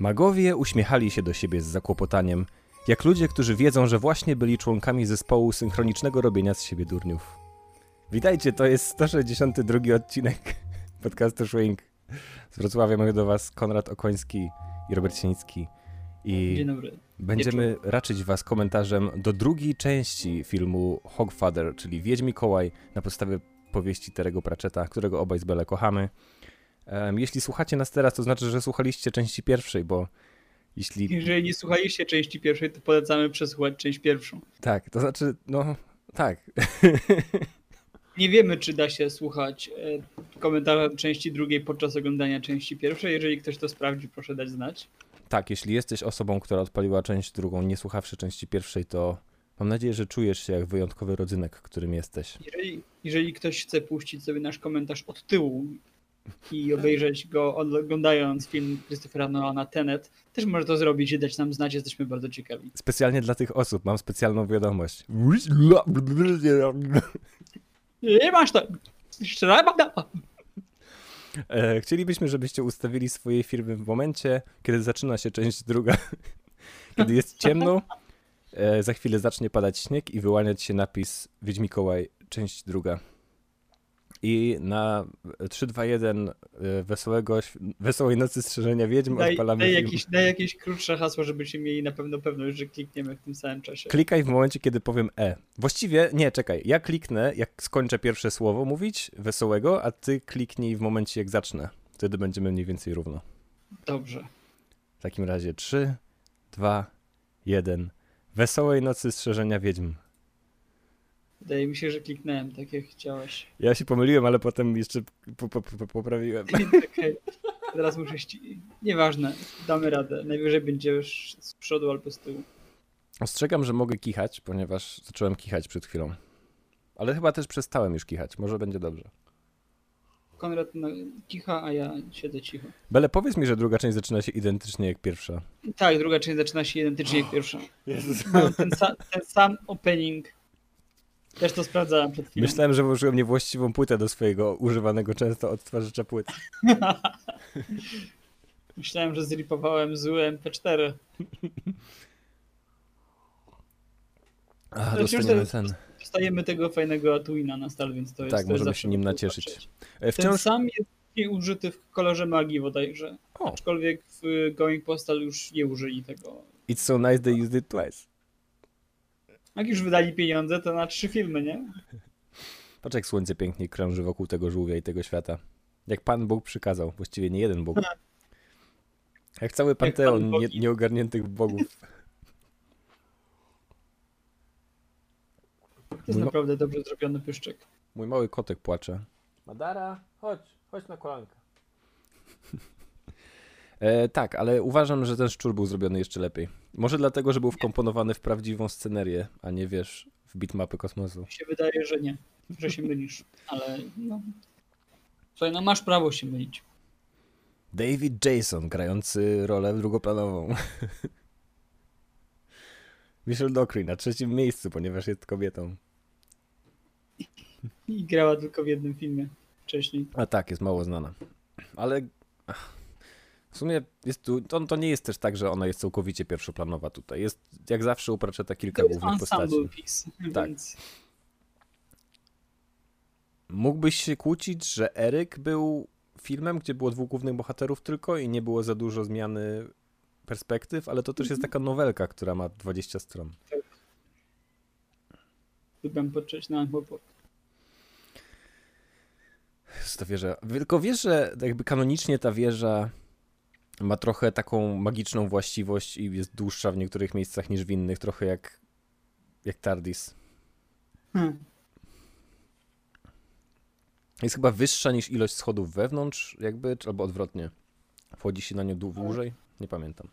Magowie uśmiechali się do siebie z zakłopotaniem, jak ludzie, którzy wiedzą, że właśnie byli członkami zespołu synchronicznego robienia z siebie durniów. Witajcie, to jest 162 odcinek podcastu Swing. Z Wrocławia mówię do was Konrad Okoński i Robert Sienicki. I Dzień dobry. będziemy raczyć was komentarzem do drugiej części filmu Hogfather, czyli Wiedź Mikołaj na podstawie powieści Terego Pratchetta, którego obaj z Bele kochamy. Jeśli słuchacie nas teraz, to znaczy, że słuchaliście części pierwszej, bo jeśli... Jeżeli nie słuchaliście części pierwszej, to polecamy przesłuchać część pierwszą. Tak, to znaczy, no tak. Nie wiemy, czy da się słuchać e, komentarza części drugiej podczas oglądania części pierwszej. Jeżeli ktoś to sprawdzi, proszę dać znać. tak, jeśli jesteś osobą, która odpaliła część drugą, nie słuchawszy części pierwszej, to mam nadzieję, że czujesz się jak wyjątkowy rodzynek, którym jesteś. Jeżeli, jeżeli ktoś chce puścić sobie nasz komentarz od tyłu i obejrzeć go oglądając film Christophera Nolana Tenet, też może to zrobić i dać nam znać, jesteśmy bardzo ciekawi. Specjalnie dla tych osób mam specjalną wiadomość. Nie masz to! E, chcielibyśmy, żebyście ustawili swoje firmy w momencie, kiedy zaczyna się część druga. kiedy jest ciemno, e, za chwilę zacznie padać śnieg i wyłaniać się napis Wiedź Mikołaj, część druga. I na 3, 2, 1 e, wesołego, wesołej nocy strzeżenia wiedźm Daj, odpalamy daj, film. jakieś, daj jakieś krótsze hasło, żebyście mieli na pewno pewność, że klikniemy w tym samym czasie. Klikaj w momencie, kiedy powiem E. Właściwie, nie, czekaj. Ja kliknę, jak skończę pierwsze słowo mówić, wesołego, a ty kliknij w momencie, jak zacznę. Wtedy będziemy mniej więcej równo. Dobrze. W takim razie 3, 2, 1. Wesołej nocy strzeżenia wiedźm. Wydaje mi się, że kliknąłem tak jak chciałeś. Ja się pomyliłem, ale potem jeszcze po, po, po, poprawiłem. Okej. Teraz muszę ści... Nieważne, damy radę. Najwyżej będziesz z przodu albo z tyłu. Ostrzegam, że mogę kichać, ponieważ zacząłem kichać przed chwilą. Ale chyba też przestałem już kichać. Może będzie dobrze. Konrad no, kicha, a ja siedzę cicho. Bele, powiedz mi, że druga część zaczyna się identycznie jak pierwsza. Tak, druga część zaczyna się identycznie jak pierwsza. Mam ten, sa ten sam opening. Też to sprawdzałem przed chwilą. Myślałem, że włożyłem niewłaściwą płytę do swojego używanego często odtwarzacza płyt. Myślałem, że zripowałem zły MP4. A, dostaniemy ten- ten. Dostajemy tego fajnego Atwina na stal, więc to jest Tak, to jest możemy zawsze się nim nacieszyć. E, Ten Wciąż... sam jest użyty w kolorze magii bodajże. O, Aczkolwiek w Going Postal już nie użyli tego. it's so nice they used it twice. Jak już wydali pieniądze, to na trzy filmy, nie? Patrz jak słońce pięknie krąży wokół tego żółwia i tego świata. Jak Pan Bóg przykazał. Właściwie nie jeden Bóg. Jak cały panteon Pan nie, nieogarniętych bogów. To jest Mój naprawdę dobrze zrobiony pyszczek. Mój mały kotek płacze. Madara, chodź, chodź na kolankę. E, tak, ale uważam, że ten szczur był zrobiony jeszcze lepiej. Może dlatego, że był wkomponowany w prawdziwą scenerię, a nie wiesz, w bitmapy kosmosu. Mi się wydaje, że nie, że się mylisz, ale no. Słuchaj, no masz prawo się mylić. David Jason, grający rolę drugoplanową. Michelle Dockery na trzecim miejscu, ponieważ jest kobietą. I grała tylko w jednym filmie wcześniej. A tak, jest mało znana. Ale ach, w sumie jest tu, to, to nie jest też tak, że ona jest całkowicie pierwszoplanowa tutaj. Jest jak zawsze u Pratchetta kilka To jest głównych postaci. piece, Tak. więc Mógłbyś się kłócić, że Eryk był filmem, gdzie było dwóch głównych bohaterów tylko i nie było za dużo zmiany perspektyw, ale to też jest taka nowelka, która ma 20 stron. lubię patrzeć na. Jest ta wieża. Tylko wiesz, że jakby kanonicznie ta wieża ma trochę taką magiczną właściwość i jest dłuższa w niektórych miejscach niż w innych, trochę jak, jak TARDIS. Hmm. Jest chyba wyższa niż ilość schodów wewnątrz, jakby, czy albo odwrotnie. Wchodzi się na nią dłu- dłużej? Nie pamiętam.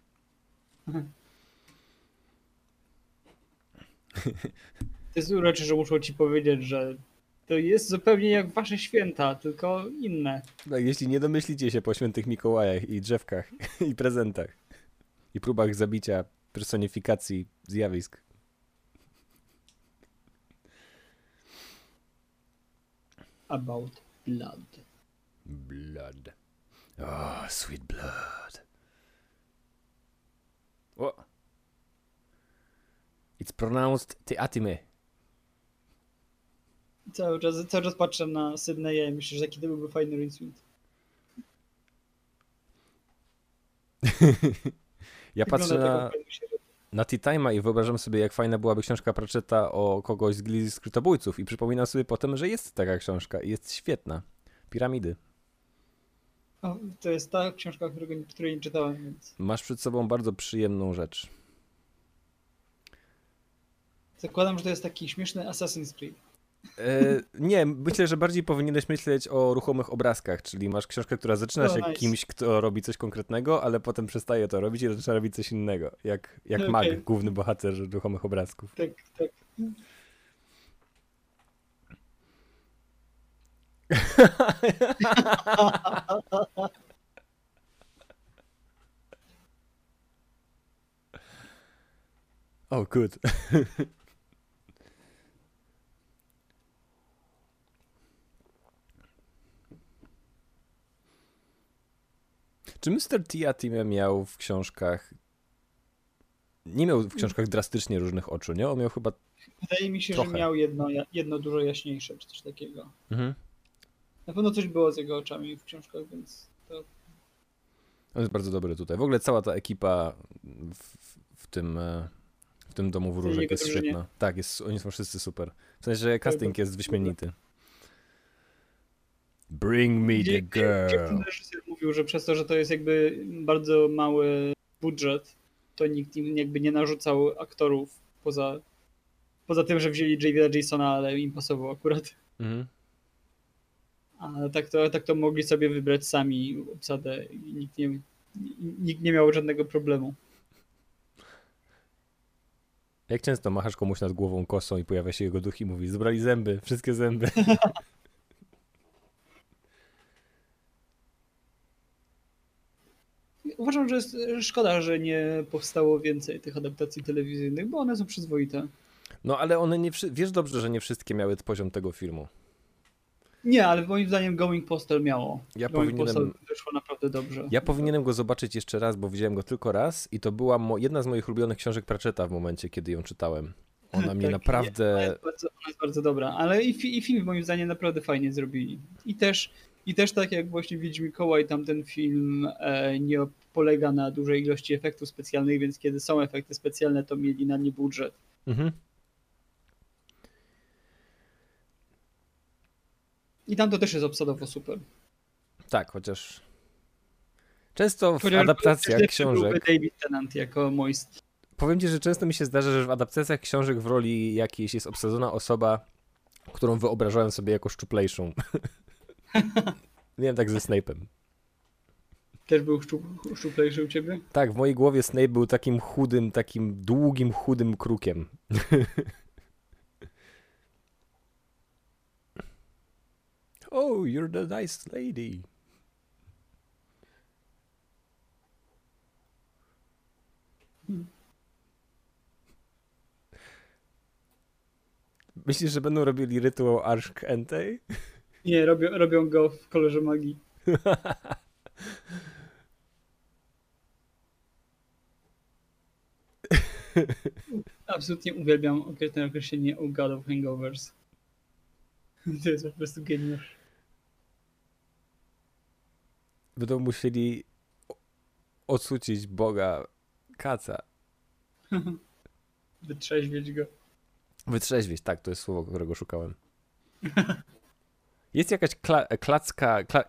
To jest urocze, że muszą ci powiedzieć, że to jest zupełnie jak wasze święta, tylko inne. No, jeśli nie domyślicie się po świętych Mikołajach i drzewkach i prezentach i próbach zabicia, personifikacji zjawisk. About blood. Blood. Oh, sweet blood. What? It's pronounced teatime. Cały czas, cały czas patrzę na Sydneya i myślę, że jaki to byłby fajny Rincewind. Ja patrzę na, na Tea Time'a i wyobrażam sobie, jak fajna byłaby książka Pratchetta o kogoś z gildii skrytobójców i przypominam sobie potem, że jest taka książka i jest świetna. Piramidy. O, to jest ta książka, którego, której nie czytałem, więc Masz przed sobą bardzo przyjemną rzecz. zakładam, że to jest taki śmieszny Assassin's Creed. E, nie, myślę, że bardziej powinieneś myśleć o ruchomych obrazkach, czyli masz książkę, która zaczyna O, się kimś, kto robi coś konkretnego, ale potem przestaje to robić i zaczyna robić coś innego. Jak, jak Okej. mag, główny bohater ruchomych obrazków. Tak, tak. Oh, good. Czy Mr. Tiatime miał w książkach. Nie miał w książkach drastycznie różnych oczu, nie? On miał chyba. Wydaje mi się, Trochę. że miał jedno, jedno dużo jaśniejsze, czy coś takiego. Mhm. Na pewno coś było z jego oczami w książkach, więc to On jest bardzo dobry tutaj. W ogóle cała ta ekipa w, w, tym. e, W tym domu wróżek jest świetna. Tak, jest, oni są wszyscy super. W sensie, że casting jest wyśmienity. Bring me the girl. reżyser mówił, że przez to, że to jest jakby bardzo mały budżet, to nikt im jakby nie narzucał aktorów poza, poza tym, że wzięli Javida Jasona, ale im pasował akurat. Mhm. A tak to, tak to mogli sobie wybrać sami obsadę i nikt nie, nikt nie miał żadnego problemu. Jak często machasz komuś nad głową kosą i pojawia się jego duch i mówi, zebrali zęby, wszystkie zęby. Uważam, że jest szkoda, że nie powstało więcej tych adaptacji telewizyjnych, bo one są przyzwoite. No ale one nie, wiesz dobrze, że nie wszystkie miały poziom tego filmu. Nie, ale moim zdaniem Going Postal miało. Ja Going powinienem- Postal wyszło naprawdę dobrze. Ja powinienem go zobaczyć jeszcze raz, bo widziałem go tylko raz i to była mo- jedna z moich ulubionych książek Pratchetta w momencie, kiedy ją czytałem. Ona mnie Tak, naprawdę... Ona jest, bardzo, ona jest bardzo dobra, ale i, fi, i film moim zdaniem naprawdę fajnie zrobili. I też, I też tak jak właśnie Wiedźmikoła i tamten film e, nie polega na dużej ilości efektów specjalnych, więc kiedy są efekty specjalne, to mieli na nie budżet. Mhm. I tam to też jest obsadowo super. Tak, chociaż... Często w Chociaż adaptacjach książek... David Tennant jako moist. Powiem ci, że często mi się zdarza, że w adaptacjach książek w roli jakiejś jest obsadzona osoba, którą wyobrażałem sobie jako szczuplejszą. Miałem tak ze Snape'em. Też był szczup, szczuplejszy u ciebie? Tak, w mojej głowie Snape był takim chudym, takim długim, chudym krukiem. oh, you're the nice lady. Myślisz, że będą robili rytuał Arshk Entei? Nie, robią, robią go w kolorze magii. Absolutnie uwielbiam okre- ten określenie O God of Hangovers. To jest po prostu geniusz. Będą musieli o- ocucić Boga kaca. Wytrzeźwieć go. Wytrzeźwieć, tak, to jest słowo, którego szukałem. Jest jakaś kla, klacka, kla,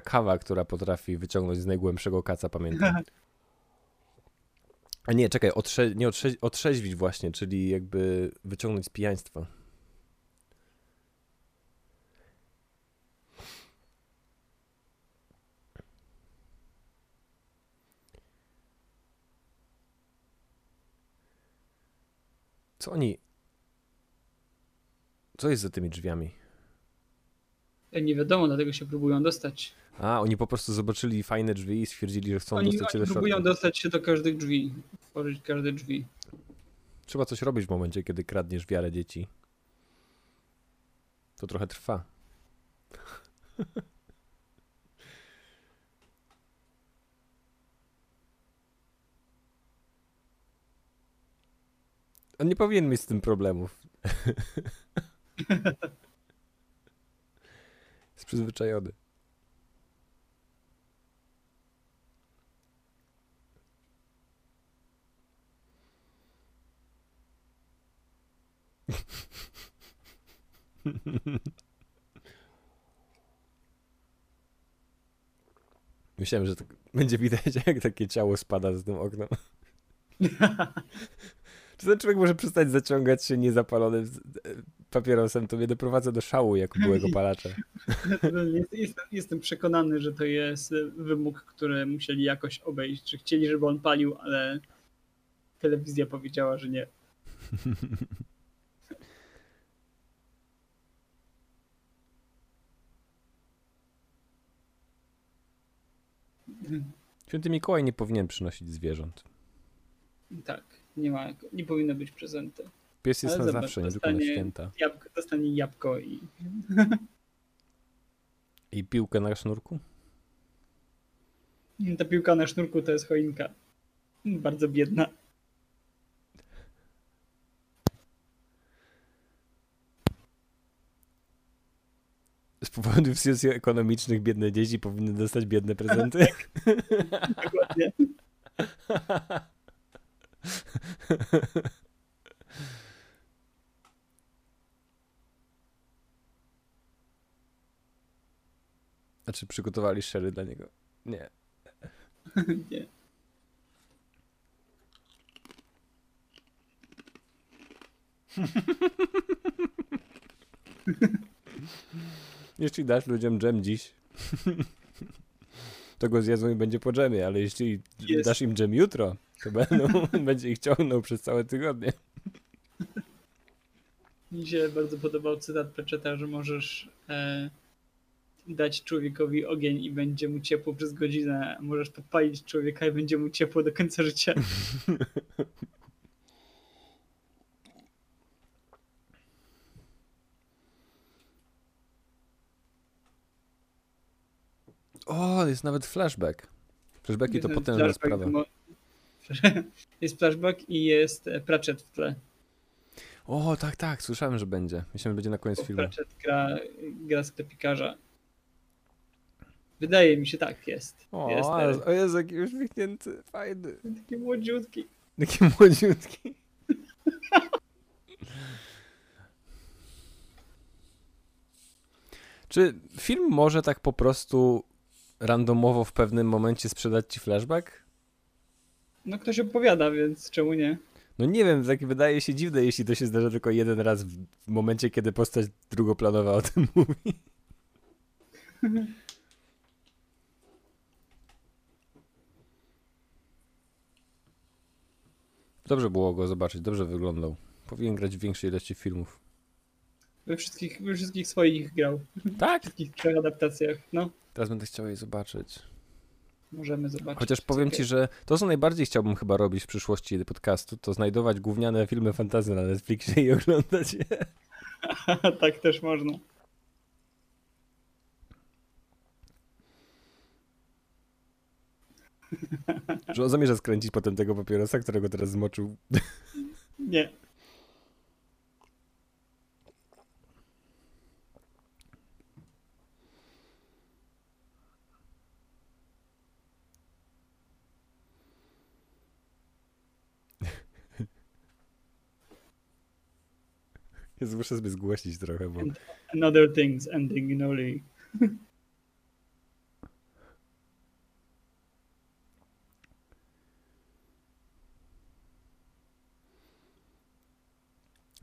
kawa, która potrafi wyciągnąć z najgłębszego kaca, pamiętam. A nie, czekaj, otrze, nie otrze, otrzeźwić właśnie, czyli jakby wyciągnąć z pijaństwa. Co oni... Co jest za tymi drzwiami? Nie wiadomo, dlatego się próbują dostać. A, oni po prostu zobaczyli fajne drzwi i stwierdzili, że chcą Oni, dostać się do próbują środka. dostać się do każdych drzwi. Otworzyć każde drzwi. Trzeba coś robić w momencie, kiedy kradniesz wiarę dzieci. To trochę trwa. On nie powinien mieć z tym problemów. Jest przyzwyczajony. Myślałem, że tak będzie widać, jak takie ciało spada z tym oknem. Czy ten człowiek może przestać zaciągać się niezapalonym papierosem? To mnie doprowadza do szału jako byłego palacza. Jest- Jestem, jestem przekonany, że to jest wymóg, który musieli jakoś obejść. Że chcieli, żeby on palił, ale telewizja powiedziała, że nie. Święty Mikołaj nie powinien przynosić zwierząt. Tak, nie ma, nie powinno być prezenty. Pies jest Ale na zobacz, zawsze, nie tylko na święta. Jabłko, dostanie jabłko i I piłkę na sznurku? ta piłka na sznurku to jest choinka. Bardzo biedna. Z powodów socjoekonomicznych biedne dzieci powinny dostać biedne prezenty. Dokładnie. A czy przygotowali szery dla niego? Nie. Nie. Jeśli dasz ludziom dżem dziś, to go zjedzą i będzie po dżemie, ale jeśli Jest. dasz im dżem jutro, to będą, będzie ich ciągnął przez całe tygodnie. Mi się bardzo podobał cytat Pratchetta, że możesz e, dać człowiekowi ogień i będzie mu ciepło przez godzinę, możesz podpalić człowieka i będzie mu ciepło do końca życia. O, jest nawet flashback. Flashbacki to Jest potężna flashback sprawa. mo- Jest flashback i jest e, Pratchett w tle. O, tak, tak, słyszałem, że będzie. Myślałem, że będzie na koniec Bo filmu. Pratchett gra, gra sklepikarza. Wydaje mi się tak, jest. O, jest ale, o Jezu, jaki uśmiechnięty, fajny. Taki młodziutki. Taki młodziutki. Czy film może tak po prostu randomowo w pewnym momencie sprzedać ci flashback? No ktoś opowiada, więc czemu nie? No nie wiem, tak wydaje się dziwne, jeśli to się zdarza tylko jeden raz w w momencie, kiedy postać drugoplanowa o tym mówi. Dobrze było go zobaczyć, dobrze wyglądał. Powinien grać w większej ilości filmów. We wszystkich, we wszystkich swoich grał. Tak? W wszystkich trzech adaptacjach. No, Teraz będę chciał jej zobaczyć. możemy zobaczyć. Chociaż powiem ci, że to, co najbardziej chciałbym chyba robić w przyszłości podcastu, to znajdować gówniane filmy fantazy na Netflixie i oglądać je. tak też można. Że on zamierza skręcić potem tego papierosa, którego teraz zmoczył. Nie. Jezu, muszę sobie zgłosić trochę, bo... And other things ending in only.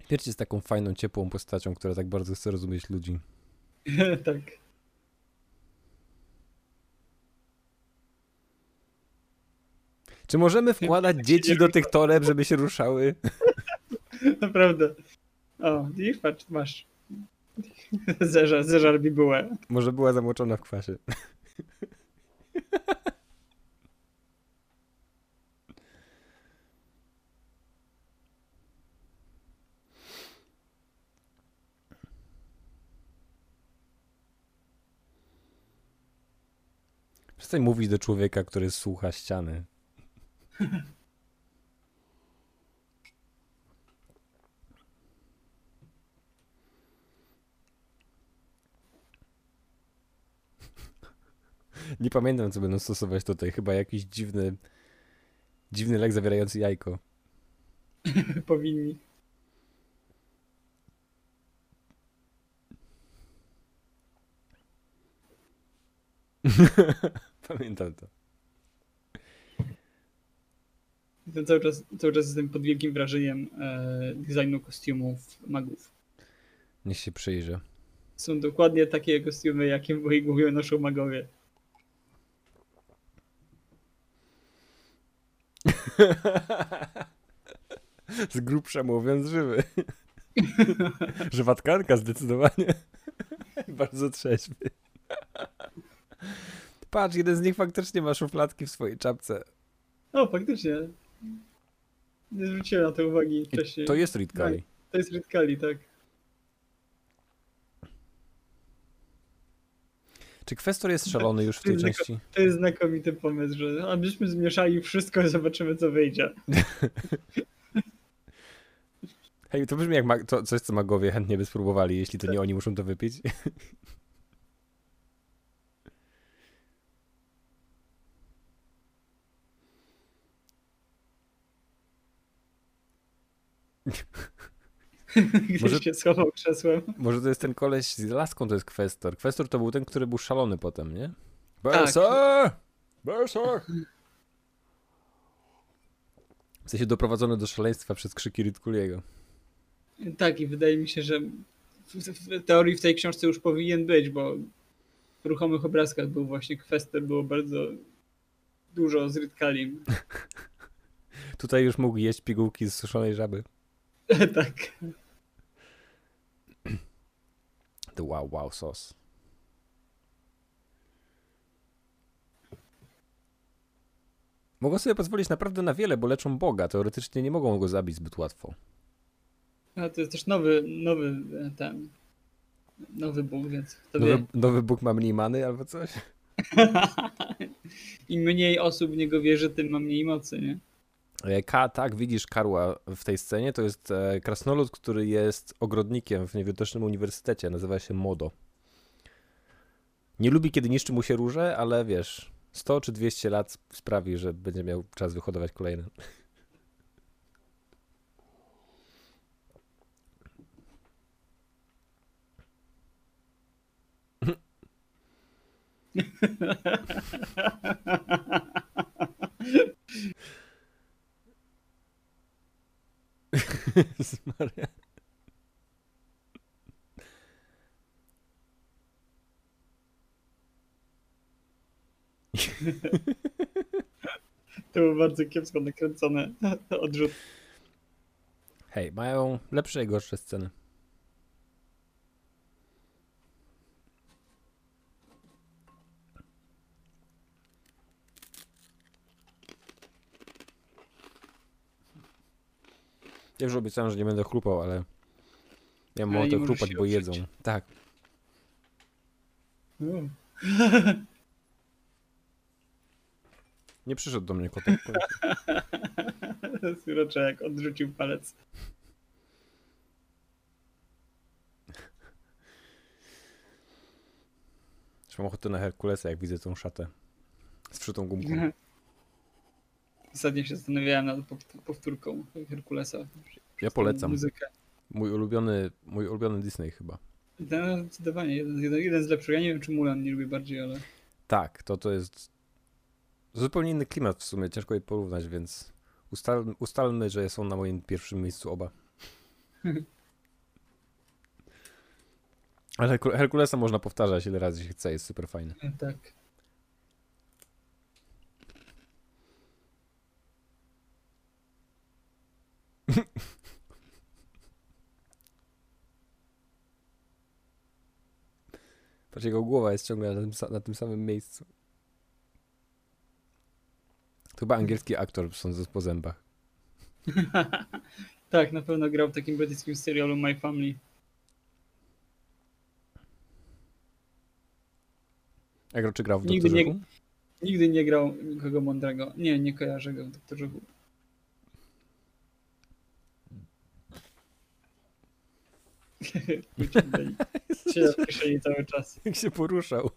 Pierć jest taką fajną, ciepłą postacią, która tak bardzo chce rozumieć ludzi. tak. Czy możemy wkładać dzieci do tych toreb, żeby się ruszały? Naprawdę. O, widzisz, patrz, masz. Zeżar, zeżar bibułę. Może była zamoczona w kwasie. Przestań mówić do człowieka, który słucha ściany. Nie pamiętam, co będą stosować tutaj. Chyba jakiś dziwny, dziwny lek zawierający jajko. Powinni. Pamiętam to. Jestem cały czas, cały czas jestem pod wielkim wrażeniem e, designu kostiumów magów. Niech się przyjrzy. Są dokładnie takie kostiumy, jakie w mojej głowie noszą magowie. Z grubsza mówiąc żywy. Żywatkanka zdecydowanie. Bardzo trzeźwy. Patrz, jeden z nich faktycznie ma szufladki w swojej czapce. O, faktycznie. Nie zwróciłem na to uwagi I wcześniej. to jest Reed Kelly. To jest Rytkali, tak. Czy Kwestor jest szalony już w tej części? To jest znakomity pomysł, że abyśmy zmieszali wszystko i zobaczymy, co wyjdzie. Hej, to brzmi jak to, coś, co magowie chętnie by spróbowali, jeśli to nie oni muszą to wypić. Gdzieś Może- się schował krzesłem. Może to jest ten koleś z laską, to jest Kwestor. Kwestor to był ten, który był szalony potem, nie? Tak. Berser! Berser! W sensie doprowadzony do szaleństwa przez krzyki Ritkuliego. Tak, i wydaje mi się, że w, w teorii w tej książce już powinien być, bo w ruchomych obrazkach był właśnie kwester, było bardzo dużo z Rytkalim. Tutaj już mógł jeść pigułki z suszonej żaby. tak. The wow wow sos. Mogą sobie pozwolić naprawdę na wiele, bo leczą Boga. Teoretycznie nie mogą go zabić zbyt łatwo. A to jest też nowy, nowy e, ten, nowy Bóg, więc kto wie. Nowy, nowy Bóg ma mniej many albo coś? Im mniej osób w niego wierzy, tym ma mniej mocy, nie? E, Ka, tak, widzisz Karła w tej scenie. To jest e, krasnolud, który jest ogrodnikiem w niewidocznym uniwersytecie. Nazywa się Modo. Nie lubi, kiedy niszczy mu się róże, ale wiesz, 100 czy 200 lat sprawi, że będzie miał czas wyhodować kolejne. To było bardzo kiepsko nakręcone odrzut. Hej, mają lepsze i gorsze sceny. Ja już obiecałem, że nie będę chlupał, ale ja mam Ale nie ochotę możesz się bo jedzą. oprzeć. Tak. Mm. Nie przyszedł do mnie kotek. Suroczek odrzucił palec. Już mam ochotę na Herkulesa, jak widzę tą szatę z wszytą gumką. Ostatnio się zastanawiałem nad pow- powtórką Herkulesa. Ja polecam. Muzykę. Mój ulubiony, mój ulubiony Disney chyba. No, zdecydowanie, jeden, jeden, jeden z lepszych. Ja nie wiem, czy Mulan nie lubi bardziej, ale Tak, to to jest zupełnie inny klimat w sumie, ciężko je porównać, więc ustal, ustalmy, że są na moim pierwszym miejscu oba. Ale Herku- Herkulesa można powtarzać ile razy się chce, jest super fajny. tak. Patrz, jego głowa jest ciągle na tym, na tym samym miejscu. To chyba angielski aktor sądzę po zębach. tak, na pewno grał w takim brytyjskim serialu My Family. Jak czy grał w Nigdy Doktorze nie- Who? Nigdy nie grał nikogo mądrego. Nie, nie kojarzę go w Doktorze Who. Wyciągnęli. Się w cały czas. Jak się poruszał.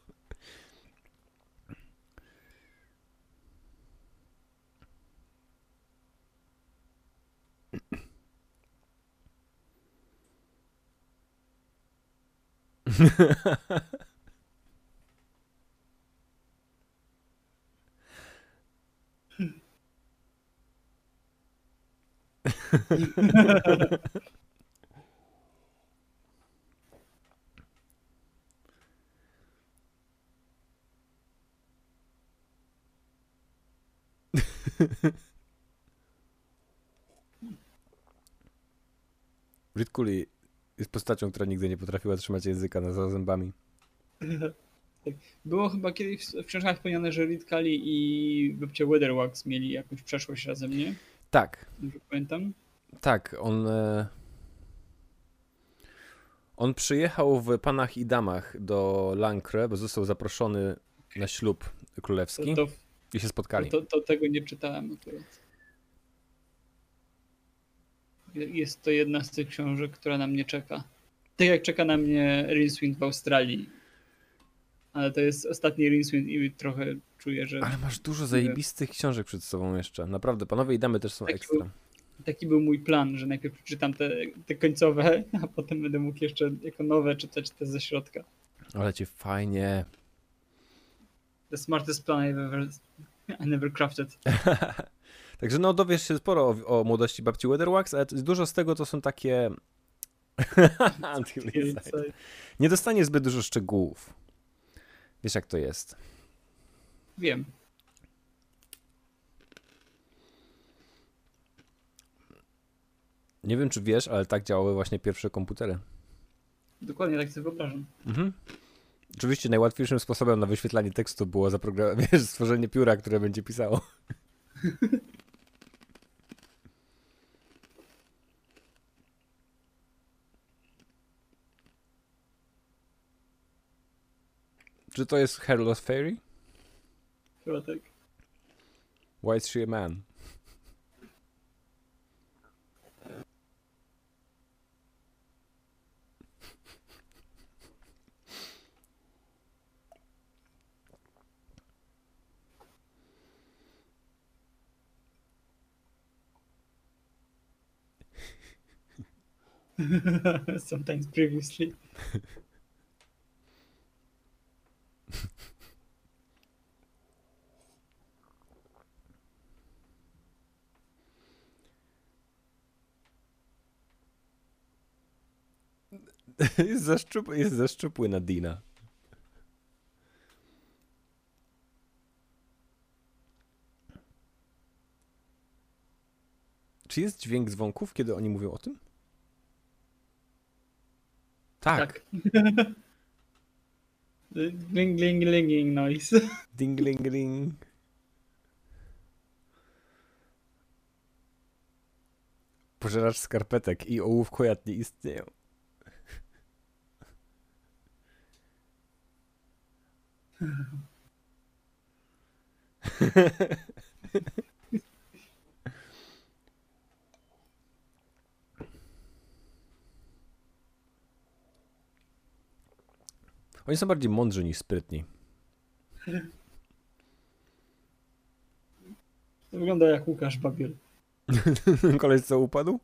Ridkuli jest postacią, która nigdy nie potrafiła trzymać języka na za zębami. Tak. Było chyba kiedyś w książkach wspomniane, że Reed Kali i babcia Weatherwax mieli jakąś przeszłość razem, nie? Tak, Dobrze pamiętam. tak, on... E... On przyjechał w Panach i Damach do Lancre, bo został zaproszony na ślub To, królewski to, i się spotkali. to, to tego nie czytałem akurat. Jest to jedna z tych książek, która na mnie czeka. Tak jak czeka na mnie Rincewind w Australii. Ale to jest ostatni Rincewind i trochę czuję, że Ale masz dużo zajebistych książek przed sobą jeszcze. Naprawdę, panowie i damy też są Tak, ekstra. taki był mój plan, że najpierw przeczytam te, te końcowe, a potem będę mógł jeszcze jako nowe czytać te ze środka. Ale cię fajnie. The smartest plan I've ever, I never crafted. Także no dowiesz się sporo o, o młodości babci Weatherwax, ale dużo z tego to są takie... Nie dostaniesz zbyt dużo szczegółów. Wiesz jak to jest. Wiem. Nie wiem czy wiesz, ale tak działały właśnie pierwsze komputery. Dokładnie tak sobie wyobrażam. Mhm. Oczywiście najłatwiejszym sposobem na wyświetlanie tekstu było wiesz, stworzenie pióra, które będzie pisało. Czy to jest Hairless Fairy? Chyba tak. Why is she a man? Sometimes previously. jest, za szczupły, jest za szczupły na Dina. Czy jest dźwięk dzwonków, kiedy oni mówią o tym? Tak. Gling, gling, glinging noise. Ding, ling, ling. Pożeracz skarpetek i ołów kojat nie istnieją. Oni są bardziej mądrzy niż sprytni. To wygląda jak Łukasz Babiel. Koleś co upadł?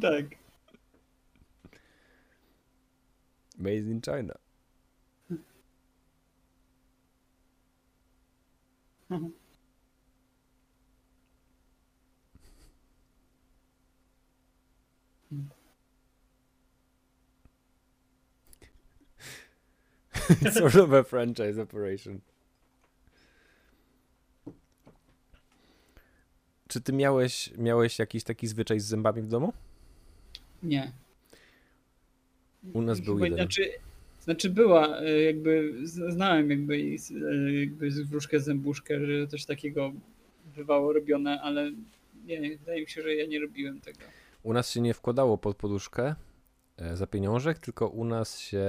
Tak. Made in China. It's sort of a franchise operation. Czy ty miałeś, miałeś jakiś taki zwyczaj z zębami w domu? Nie. U nas był jeden. Znaczy, znaczy była, e, jakby znałem jakby, e, jakby wróżkę zębuszkę, że coś takiego bywało robione, ale nie, wydaje mi się, że ja nie robiłem tego. U nas się nie wkładało pod poduszkę e, za pieniążek, tylko u nas się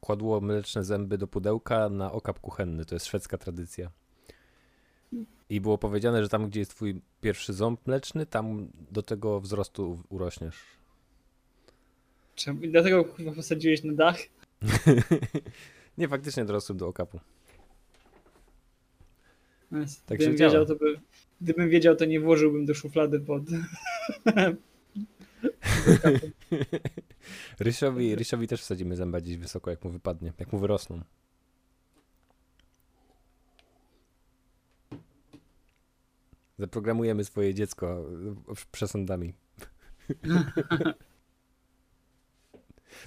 kładło mleczne zęby do pudełka na okap kuchenny. To jest szwedzka tradycja. I było powiedziane, że tam, gdzie jest twój pierwszy ząb mleczny, tam do tego wzrostu urośniesz. Czemu? Dlatego chyba posadziłeś na dach? nie, faktycznie dorosłem do okapu. No, Tak gdybym wiedział, to by, gdybym wiedział, to nie włożyłbym do szuflady pod, Rysiowi, Rysiowi też wsadzimy zęba gdzieś wysoko, jak mu wypadnie, jak mu wyrosną. Zaprogramujemy swoje dziecko e, przesądami.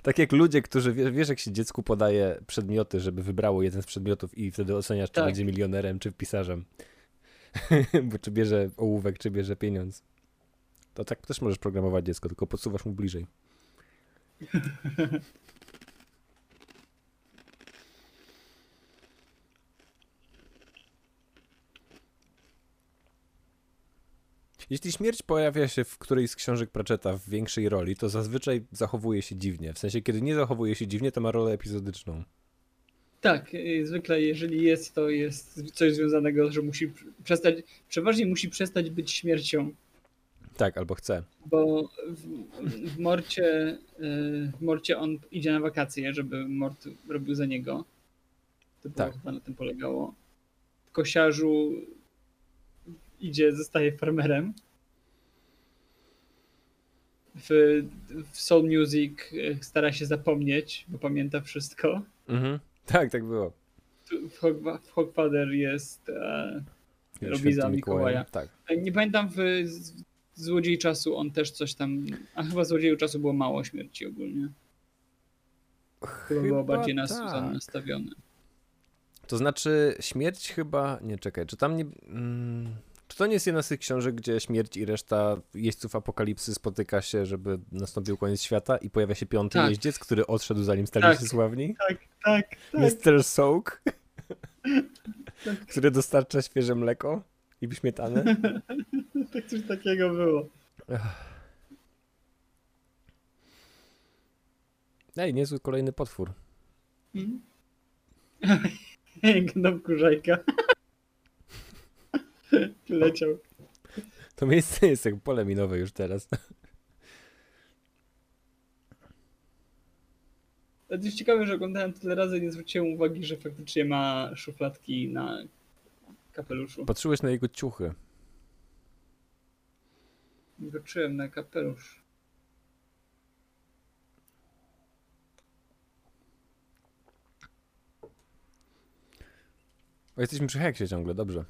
tak jak ludzie, którzy, wiesz, wiesz, jak się dziecku podaje przedmioty, żeby wybrało jeden z przedmiotów i wtedy oceniasz, czy Tak. będzie milionerem, czy pisarzem. Bo czy bierze ołówek, czy bierze pieniądz. To tak też możesz programować dziecko, tylko podsuwasz mu bliżej. Jeśli śmierć pojawia się w którejś z książek Pratchetta w większej roli, to zazwyczaj zachowuje się dziwnie. W sensie, kiedy nie zachowuje się dziwnie, to ma rolę epizodyczną. Tak, y, zwykle jeżeli jest, to jest coś związanego, że musi przestać, przeważnie musi przestać być śmiercią, Tak, albo chce. bo w, w Morcie, y, w Morcie on idzie na wakacje, żeby Mort robił za niego. To Tak. chyba na tym polegało. W Kosiarzu idzie, zostaje farmerem. W, w Soul Music y, stara się zapomnieć, bo pamięta wszystko. Mhm. Tak, tak było. w, Hog- w Hogfather jest e, robi za Świętym Mikołaja. Tak. Nie pamiętam w z- Złodziei Czasu on też coś tam, a chyba Złodzieju Czasu było mało śmierci ogólnie. Chyba, było bardziej na tak. Nastawione. To znaczy, śmierć chyba. Nie czekaj, czy tam nie. Mm, czy to nie jest jedna z tych książek, gdzie śmierć i reszta jeźdźców apokalipsy spotyka się, żeby nastąpił koniec świata i pojawia się piąty Tak. jeździec, który odszedł zanim stali Tak. się sławni? Tak, tak, tak. Mr. Soak, który dostarcza świeże mleko i śmietanę. tak coś takiego było. Ej, niezły kolejny potwór. Mhm. Gnom kurzajka. Leciał. To miejsce jest jak pole minowe już teraz. To jest ciekawe, że oglądałem tyle razy i nie zwróciłem uwagi, że faktycznie ma szufladki na kapeluszu. Patrzyłeś na jego ciuchy. Nie patrzyłem na kapelusz. O, jesteśmy przy heksie ciągle, dobrze.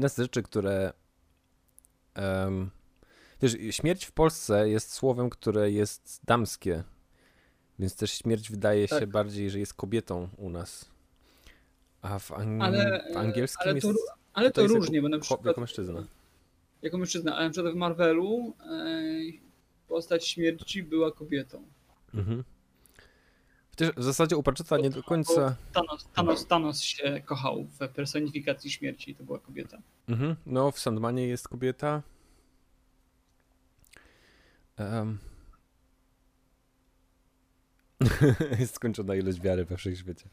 Jedna z rzeczy, które. em, wiesz, śmierć w Polsce jest słowem, które jest damskie. Więc też śmierć wydaje się Tak. bardziej, że jest kobietą u nas. A w, ang- Ale, w angielskim ale jest. to, ale to jest różnie, jako, bo na przykład Jako mężczyzna. jako mężczyzna, ale na przykład w Marvelu e, postać śmierci była kobietą. Mhm. Chociaż w zasadzie u Pratchetta nie do końca. Thanos, Thanos, Thanos się kochał w personifikacji śmierci, to była kobieta. Mhm. No, w Sandmanie jest kobieta. Em. jest skończona ilość wiary we wszechświecie.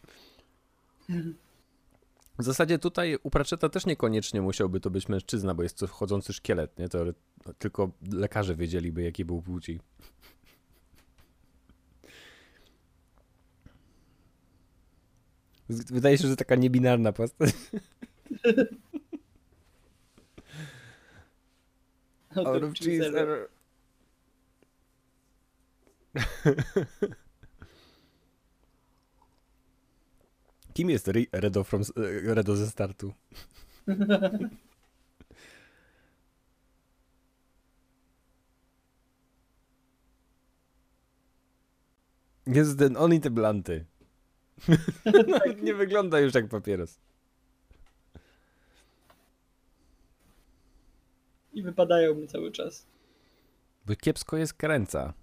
W zasadzie tutaj u Pratchetta też niekoniecznie musiałby to być mężczyzna, bo jest to wchodzący szkielet, nie? To tylko lekarze wiedzieliby, jaki był płci. Wydaje się, że to taka niebinarna postać. No Out of cheese error. Kim jest Redo, from, e, Redo ze startu? Jest ten, on i te blanty. nie wygląda już jak papieros. I wypadają mu cały czas. Bo kiepsko jest kręca.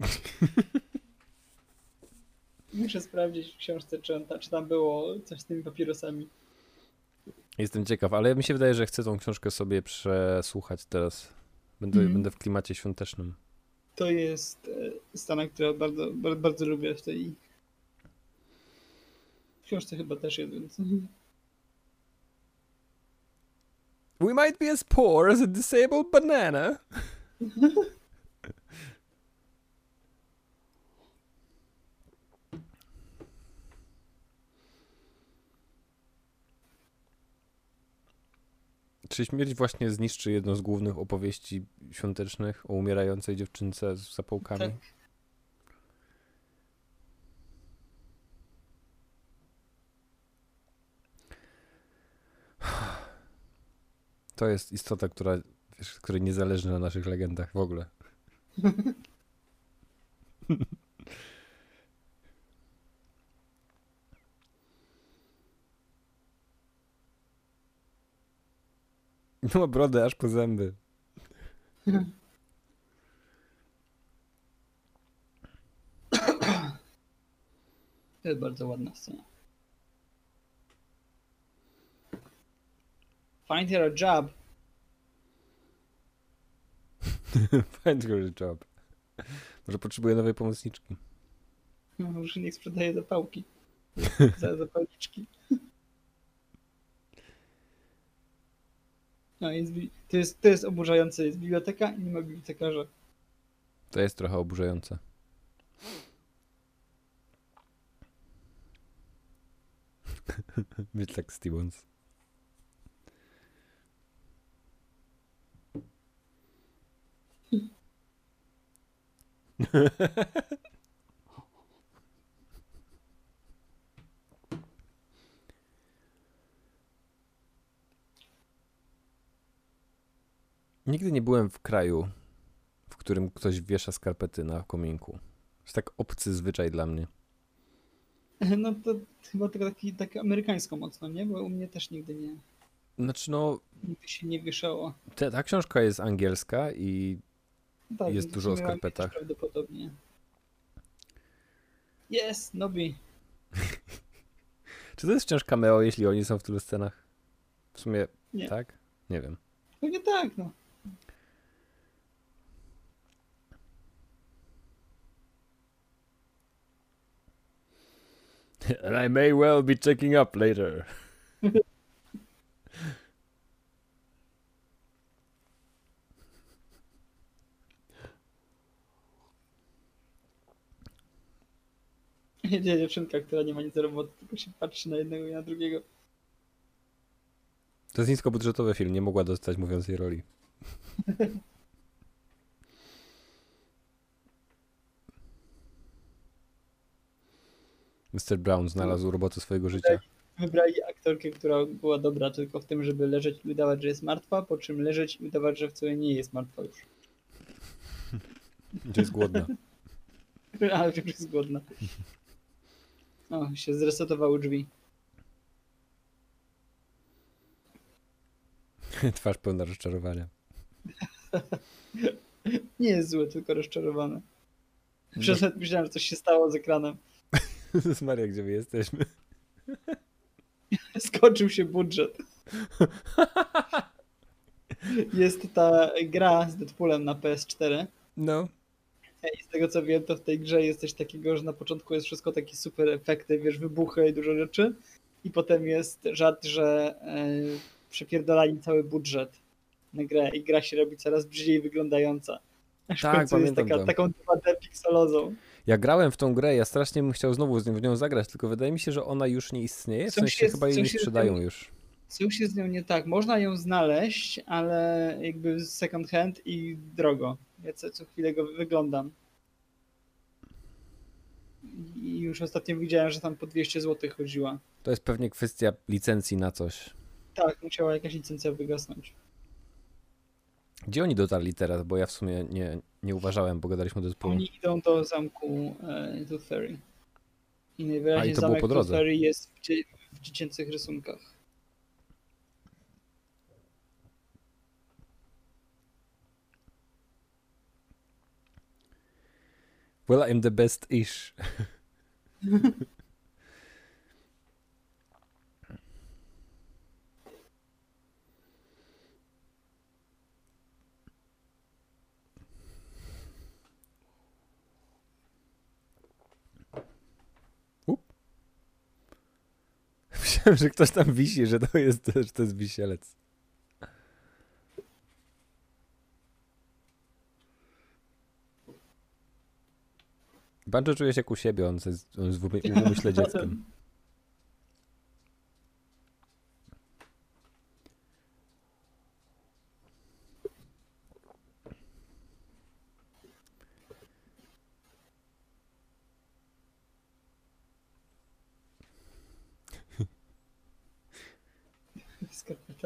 Muszę sprawdzić w książce, czy, on ta, czy tam było coś z tymi papierosami. Jestem ciekaw, ale mi się wydaje, że chcę tą książkę sobie przesłuchać teraz. Będę, Mhm. będę w klimacie świątecznym. To jest e, scena, która bardzo, bardzo, bardzo lubię w tej książce chyba też jest, więc... We might be as poor as a disabled banana. Czy śmierć właśnie zniszczy jedną z głównych opowieści świątecznych o umierającej dziewczynce z zapałkami? Tak. To jest istota, która, wiesz, której nie zależy na naszych legendach w ogóle. Ma brodę aż po zęby. To jest bardzo ładna scena. Find her a job. Find her a job. Może potrzebuje nowej pomocniczki. No, Może niech sprzedaje zapałki. Za zapalniczki. No, jest, to, jest, to jest oburzające. Jest biblioteka i nie ma bibliotekarza. To jest trochę oburzające. Być tak Stevens. Nigdy nie byłem w kraju, w którym ktoś wiesza skarpety na kominku. To jest tak obcy zwyczaj dla mnie. No to chyba tylko taki, tak amerykańsko mocno, nie? Bo u mnie też nigdy nie, Znaczy no, nigdy się nie wieszało. te, ta książka jest angielska i Tak, Jest dużo o skarpetach. Prawdopodobnie. Jest, Nobi. czy to jest wciąż cameo, jeśli oni są w tylu scenach? W sumie Nie. tak? Nie wiem. Pewnie tak, no. And I may well be checking up later. Jedzie dziewczynka, która nie ma nic do roboty, tylko się patrzy na jednego i na drugiego. To jest niskobudżetowy film, nie mogła dostać mówiącej roli. Mr. Brown znalazł robotę swojego życia. Wybrali aktorkę, która była dobra tylko w tym, żeby leżeć i udawać, że jest martwa, po czym leżeć i udawać, że wcale nie jest martwa już. Gdzie jest głodna. Ale już jest głodna. O, się zresetowały drzwi. Twarz pełna rozczarowania. Nie jest złe, tylko rozczarowane. Przez chwilę myślałem, że coś się stało z ekranem. Jezus Maria, gdzie my jesteśmy? Skończył się budżet. Jest ta gra z Deadpoolem na PS4. No. I z tego co wiem, to w tej grze jest coś takiego, że na początku jest wszystko takie super efekty, wiesz, wybuchy i dużo rzeczy. I potem jest żart, że e, przepierdolali cały budżet na grę i gra się robi coraz brzydziej wyglądająca. Aż Tak, w końcu jest taka, to. taką 2D pikselozą. Ja grałem w tą grę, ja strasznie bym chciał znowu z nią, w nią zagrać, tylko wydaje mi się, że ona już nie istnieje. W Coś sensie jest- chyba jej nie sprzedają już. Coś jest z nią nie tak. Można ją znaleźć, ale jakby second hand i drogo. Ja co, co chwilę go wyglądam. I już ostatnio widziałem, że tam po 200 zł chodziła. To jest pewnie kwestia licencji na coś. Tak, musiała jakaś licencja wygasnąć. Gdzie oni dotarli teraz? Bo ja w sumie nie, nie uważałem, bo gadaliśmy do zespołu. Oni idą do zamku e, Tooth Fairy. I najwyraźniej A, i to było zamek po Tooth drodze. Fairy jest w, dzie- w dziecięcych rysunkach. Well, I'm the best-ish. Myślałem, że ktoś tam wisi, że to jest, że to jest wisielec. Banjo czuje się jak u siebie, on jest, on jest w umyśle dzieckiem.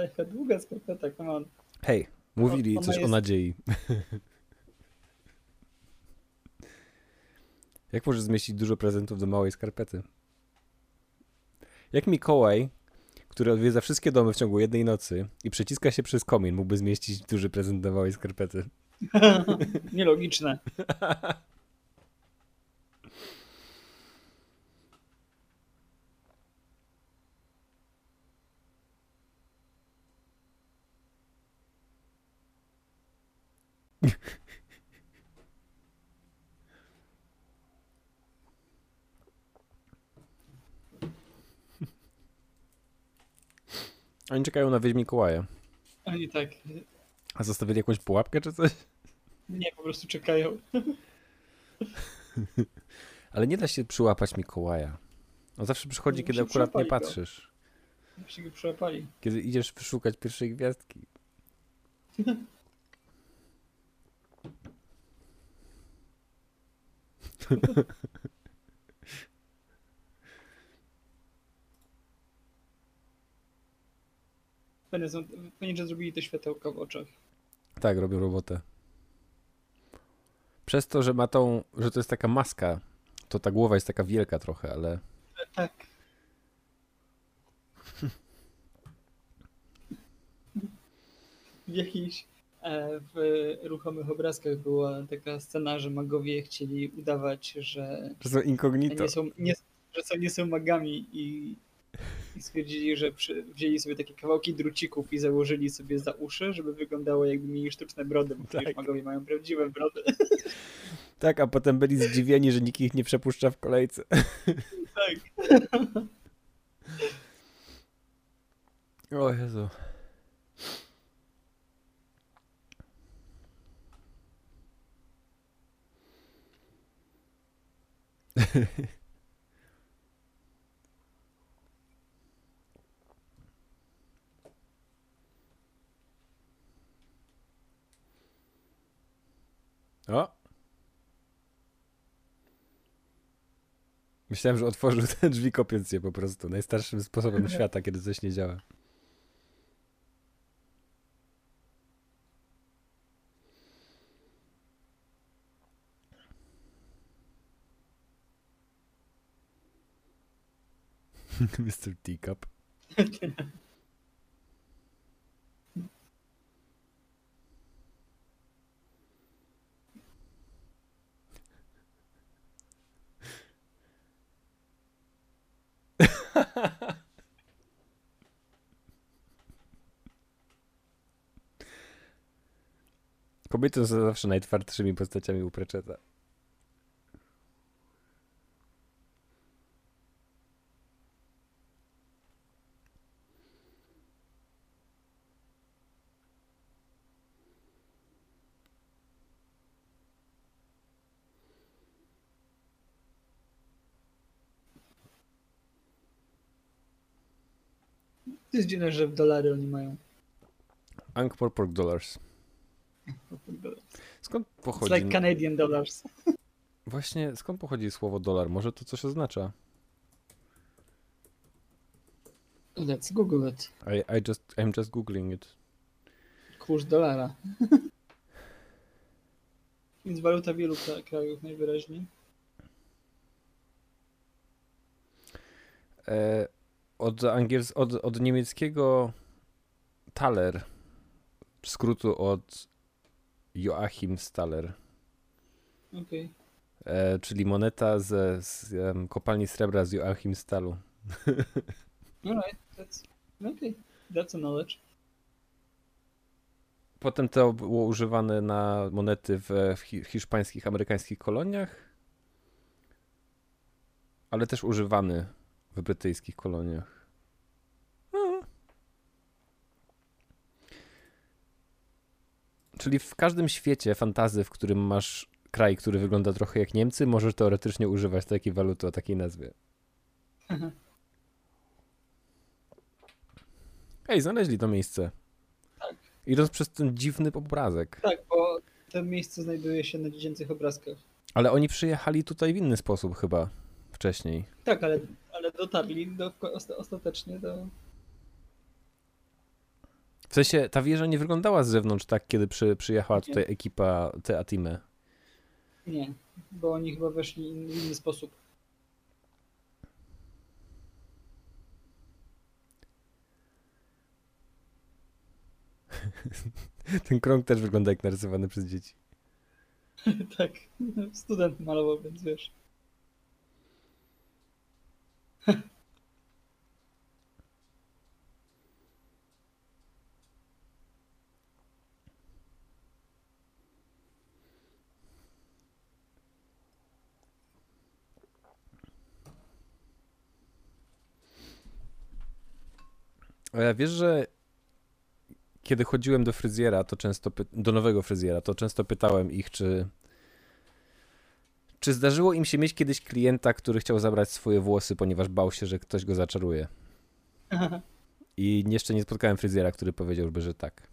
Jaka długa skarpeta, come on. Hej, mówili Ona coś o jest- nadziei. Jak możesz zmieścić dużo prezentów do małej skarpety? Jak Mikołaj, który odwiedza wszystkie domy w ciągu jednej nocy i przeciska się przez komin, mógłby zmieścić duży prezent do małej skarpety? Nielogiczne. Oni czekają na wieś Mikołaja. Oni tak, A zostawili jakąś pułapkę czy coś? nie, po prostu czekają. Ale nie da się przyłapać Mikołaja. On zawsze przychodzi, No, kiedy akurat nie przyłapali go. patrzysz. Się go przyłapali. Kiedy idziesz wyszukać pierwszej gwiazdki. Że zrobili te światełka w oczach. Tak, robią robotę. Przez to, że ma tą, że to jest taka maska, to ta głowa jest taka wielka trochę, ale Tak. W jakichś e, w ruchomych obrazkach była taka scena, że magowie chcieli udawać, że że są incognito. nie są, nie, że są, nie są magami i, i stwierdzili, że przy, wzięli sobie takie kawałki drucików i założyli sobie za uszy, żeby wyglądało jakby mieli sztuczne brody, bo Tak. magowie mają prawdziwe brody. Tak, a potem byli zdziwieni, że nikt ich nie przepuszcza w kolejce. tak. O Jezu. O! Myślałem, że otworzył te drzwi kopiąc je po prostu. Najstarszym sposobem świata, kiedy coś nie działa. Mr. Teacup. Kobiety są zawsze najtwardszymi postaciami u Pratchetta. Jest dziwne, że w dolary oni mają. Ankh-Morpork Dollars. Skąd It's pochodzi... like Canadian dollars. Właśnie, skąd pochodzi słowo dolar? Może to coś oznacza? Let's google it. I, I just, I'm just googling it. Kurs dolara. Więc waluta wielu kra- krajów najwyraźniej. E, od, angiels- od, od niemieckiego taler, skrótu od Joachim Staller, Okej. e, czyli moneta ze, z em, kopalni srebra z Joachim Stalu. Alright, that's... Okej, that's a knowledge. Potem to było używane na monety w, w hi- hiszpańskich, amerykańskich koloniach, ale też używany w brytyjskich koloniach. Mhm. Czyli w każdym świecie fantazy, w którym masz kraj, który wygląda trochę jak Niemcy, możesz teoretycznie używać takiej waluty o takiej nazwie. Mhm. Ej, znaleźli to miejsce. Tak. Idąc przez ten dziwny obrazek. Tak, bo to miejsce znajduje się na dziecięcych obrazkach. Ale oni przyjechali tutaj w inny sposób chyba wcześniej. Tak, ale, ale dotarli do, osta- ostatecznie do... W sensie ta wieża nie wyglądała z zewnątrz tak, kiedy przy, przyjechała tutaj ekipa Teatime. Nie, bo oni chyba weszli w inny sposób. Ten krąg też wygląda jak narysowany przez dzieci. tak, student malował, więc wiesz. Ale wiesz, że kiedy chodziłem do fryzjera, to często py- do nowego fryzjera, to często pytałem ich, czy czy zdarzyło im się mieć kiedyś klienta, który chciał zabrać swoje włosy, ponieważ bał się, że ktoś go zaczaruje. I jeszcze nie spotkałem fryzjera, który powiedziałby, że tak.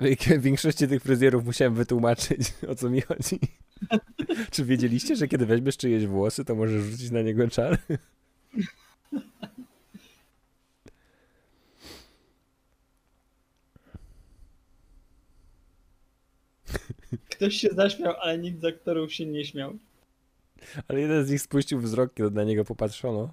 W większości tych fryzjerów musiałem wytłumaczyć, o co mi chodzi. Czy wiedzieliście, że kiedy weźmiesz czyjeś włosy, to możesz rzucić na niego czar? Ktoś się zaśmiał, ale nikt z aktorów się nie śmiał. Ale jeden z nich spuścił wzrok, kiedy na niego popatrzono.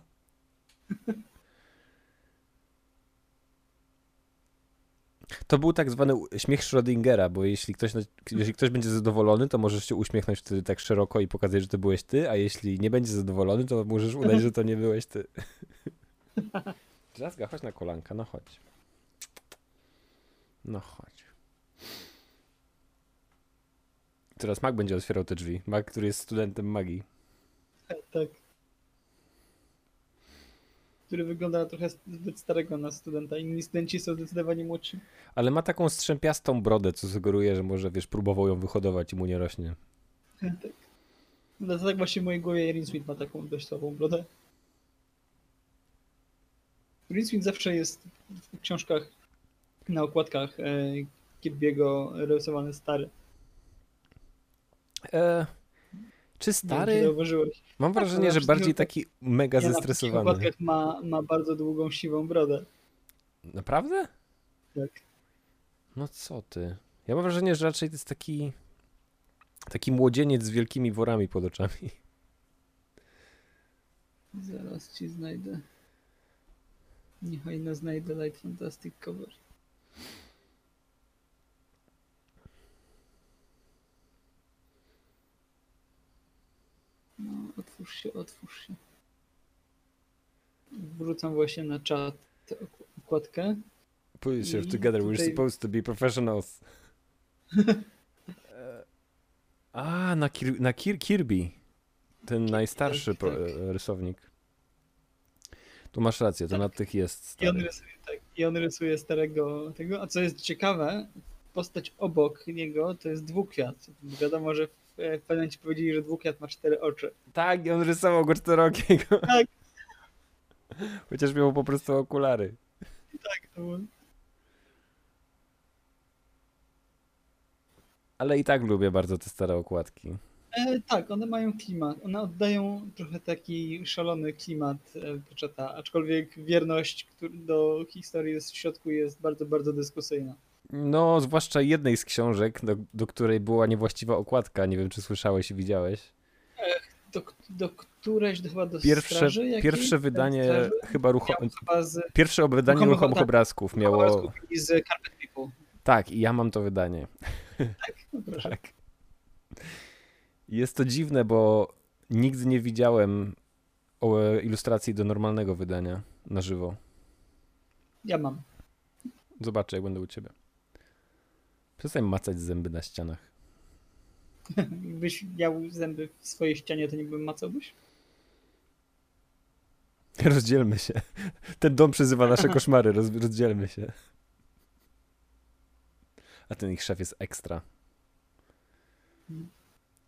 To był tak zwany śmiech Schrödingera, bo jeśli ktoś, jeśli ktoś będzie zadowolony, to możesz się uśmiechnąć wtedy tak szeroko i pokazać, że to byłeś ty, a jeśli nie będzie zadowolony, to możesz udać, że to nie byłeś ty. Drzazga, chodź na kolanka, no chodź. No chodź. Teraz Mac będzie otwierał te drzwi. Mac, który jest studentem magii. Tak. Który wygląda trochę zbyt starego na studenta. Inni studenci są zdecydowanie młodsi. Ale ma taką strzępiastą brodę, co sugeruje, że może, wiesz, próbował ją wyhodować i mu nie rośnie. tak. No to tak właśnie w mojej głowie Rinsweet ma taką dość słabą brodę. Rinsweet zawsze jest w książkach na okładkach e, Kirby'ego rysowany stary. E, czy stary? Mam Tak, wrażenie, że na bardziej taki mega Nie, na wszystkich zestresowany. okładkach ma, ma bardzo długą, siwą brodę. Naprawdę? Tak. No co ty? Ja mam wrażenie, że raczej to jest taki taki młodzieniec z wielkimi worami pod oczami. Zaraz ci znajdę. Niechaj no znajdę Light Fantastic Cover. No, otwórz się, otwórz się. Wrzucam właśnie na czat okładkę. Put yourself I together, we're tutaj- supposed to be professionals. E, A, na, Kir na Kir Kirby. Ten najstarszy tak, tak. e, rysownik. Tu masz rację, to na tych jest I on stary. rysuje, tak, i on rysuje starego tego. A co jest ciekawe, postać obok niego to jest dwukwiat. Wiadomo, że w, w pewnym momencie powiedzieli, że dwukwiat ma cztery oczy. Tak, i on rysował go czterokiego. Tak. Chociaż miał po prostu okulary. Tak, to było- Ale i tak lubię bardzo te stare okładki. E, tak, one mają klimat. One oddają trochę taki szalony klimat e, Pratchetta, aczkolwiek wierność do historii jest w środku jest bardzo, bardzo dyskusyjna. No, zwłaszcza jednej z książek, do, do której była niewłaściwa okładka. Nie wiem, czy słyszałeś i widziałeś. Do, do którejś, do, chyba do Pierwsze, straży jakiejś? pierwsze wydanie Straży? chyba rucho... Chyba z Pierwsze wydanie Ruchomych- tak. obrazków miało... I z Carpet People. Tak, i ja mam to wydanie. No proszę. Tak. Jest to dziwne, bo nigdy nie widziałem ilustracji do normalnego wydania na żywo. Ja mam. Zobaczę, jak będę u ciebie. Przestań macać zęby na ścianach. Jakbyś miał zęby w swojej ścianie, to nie bym macałbyś? Rozdzielmy się. Ten dom przezywa nasze koszmary, roz, rozdzielmy się. A ten ich szef jest ekstra.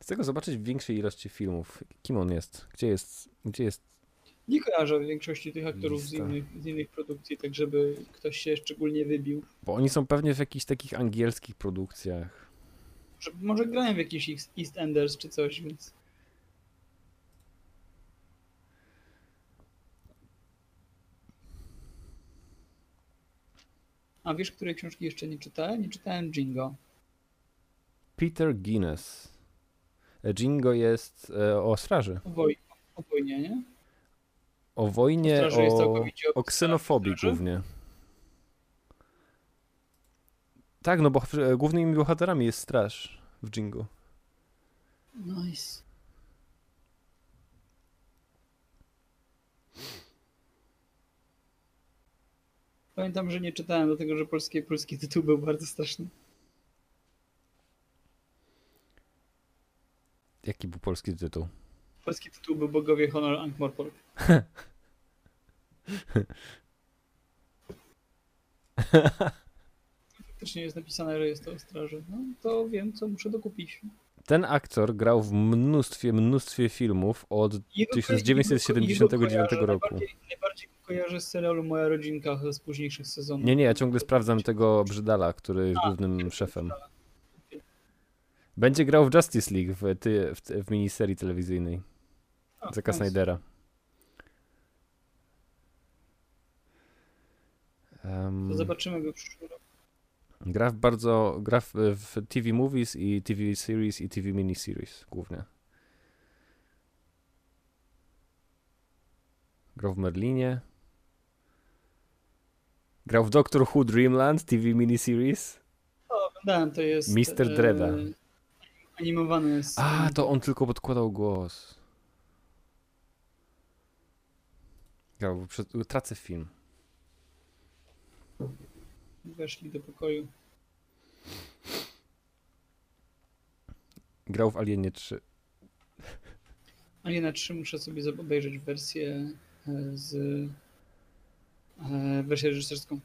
Chcę go zobaczyć w większej ilości filmów. Kim on jest? Gdzie jest? Gdzie jest? Nie kojarzę większości tych aktorów z innych, z innych produkcji, tak żeby ktoś się szczególnie wybił. Bo oni są pewnie w jakichś takich angielskich produkcjach. Może, może grają w jakiś East- East Enders czy coś, więc... A wiesz, której książki jeszcze nie czytałem? Nie czytałem Jingo. Peter Guinness. E, Jingo jest e, o straży. O, woj- o wojnie, nie? O wojnie, jest o, o ksenofobii głównie. Tak, no bo głównymi bohaterami jest straż w Jingo. Nice. Pamiętam, że nie czytałem, dlatego że polski, polski tytuł był bardzo straszny. Jaki był polski tytuł? Polski tytuł był Bogowie Honor Ankh-Morpork. Faktycznie jest napisane, że jest to o straży. No to wiem, co muszę dokupić. Ten aktor grał w mnóstwie, mnóstwie filmów od Jego- 1979 jego kojarzę, roku. Najbardziej, najbardziej kojarzę z serialu Moja Rodzinka z późniejszych sezonów. Nie, nie, ja ciągle sprawdzam tego Brzydala, który jest A, głównym szefem. Będzie grał w Justice League w, ty, w, w miniserii telewizyjnej A, Zacka nice. Snydera. Em, To zobaczymy go w przyszłym roku. gra w bardzo, gra w, w TV movies i TV series i TV miniseries głównie. Grał w Merlinie. Grał w Doctor Who Dreamland TV miniseries. O, oglądałem, to jest... Mister Dreda. E, animowany jest... A, to on tylko podkładał głos. Grał, bo przed, tracę film. Weszli do pokoju. Grał w Alienie 3. Aliena 3 muszę sobie obejrzeć wersję e, z... E, wersję reżyserską.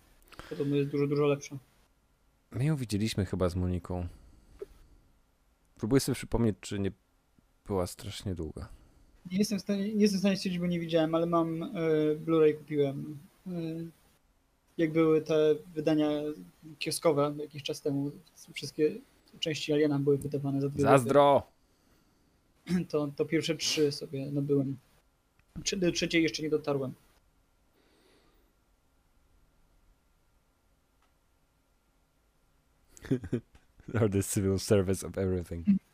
Podobno jest dużo, dużo lepsza. My ją widzieliśmy chyba z Moniką. Próbuję sobie przypomnieć, czy nie była strasznie długa. Nie jestem w stanie, nie jestem w stanie stwierdzić, bo nie widziałem, ale mam e, Blu-ray kupiłem. E, jak były te wydania kioskowe jakiś czas temu, wszystkie części Aliena były wydawane za dwie Zazdro! To, to pierwsze trzy sobie nabyłem. Trzy- Do trzeciej jeszcze nie dotarłem. Or the civil service of everything.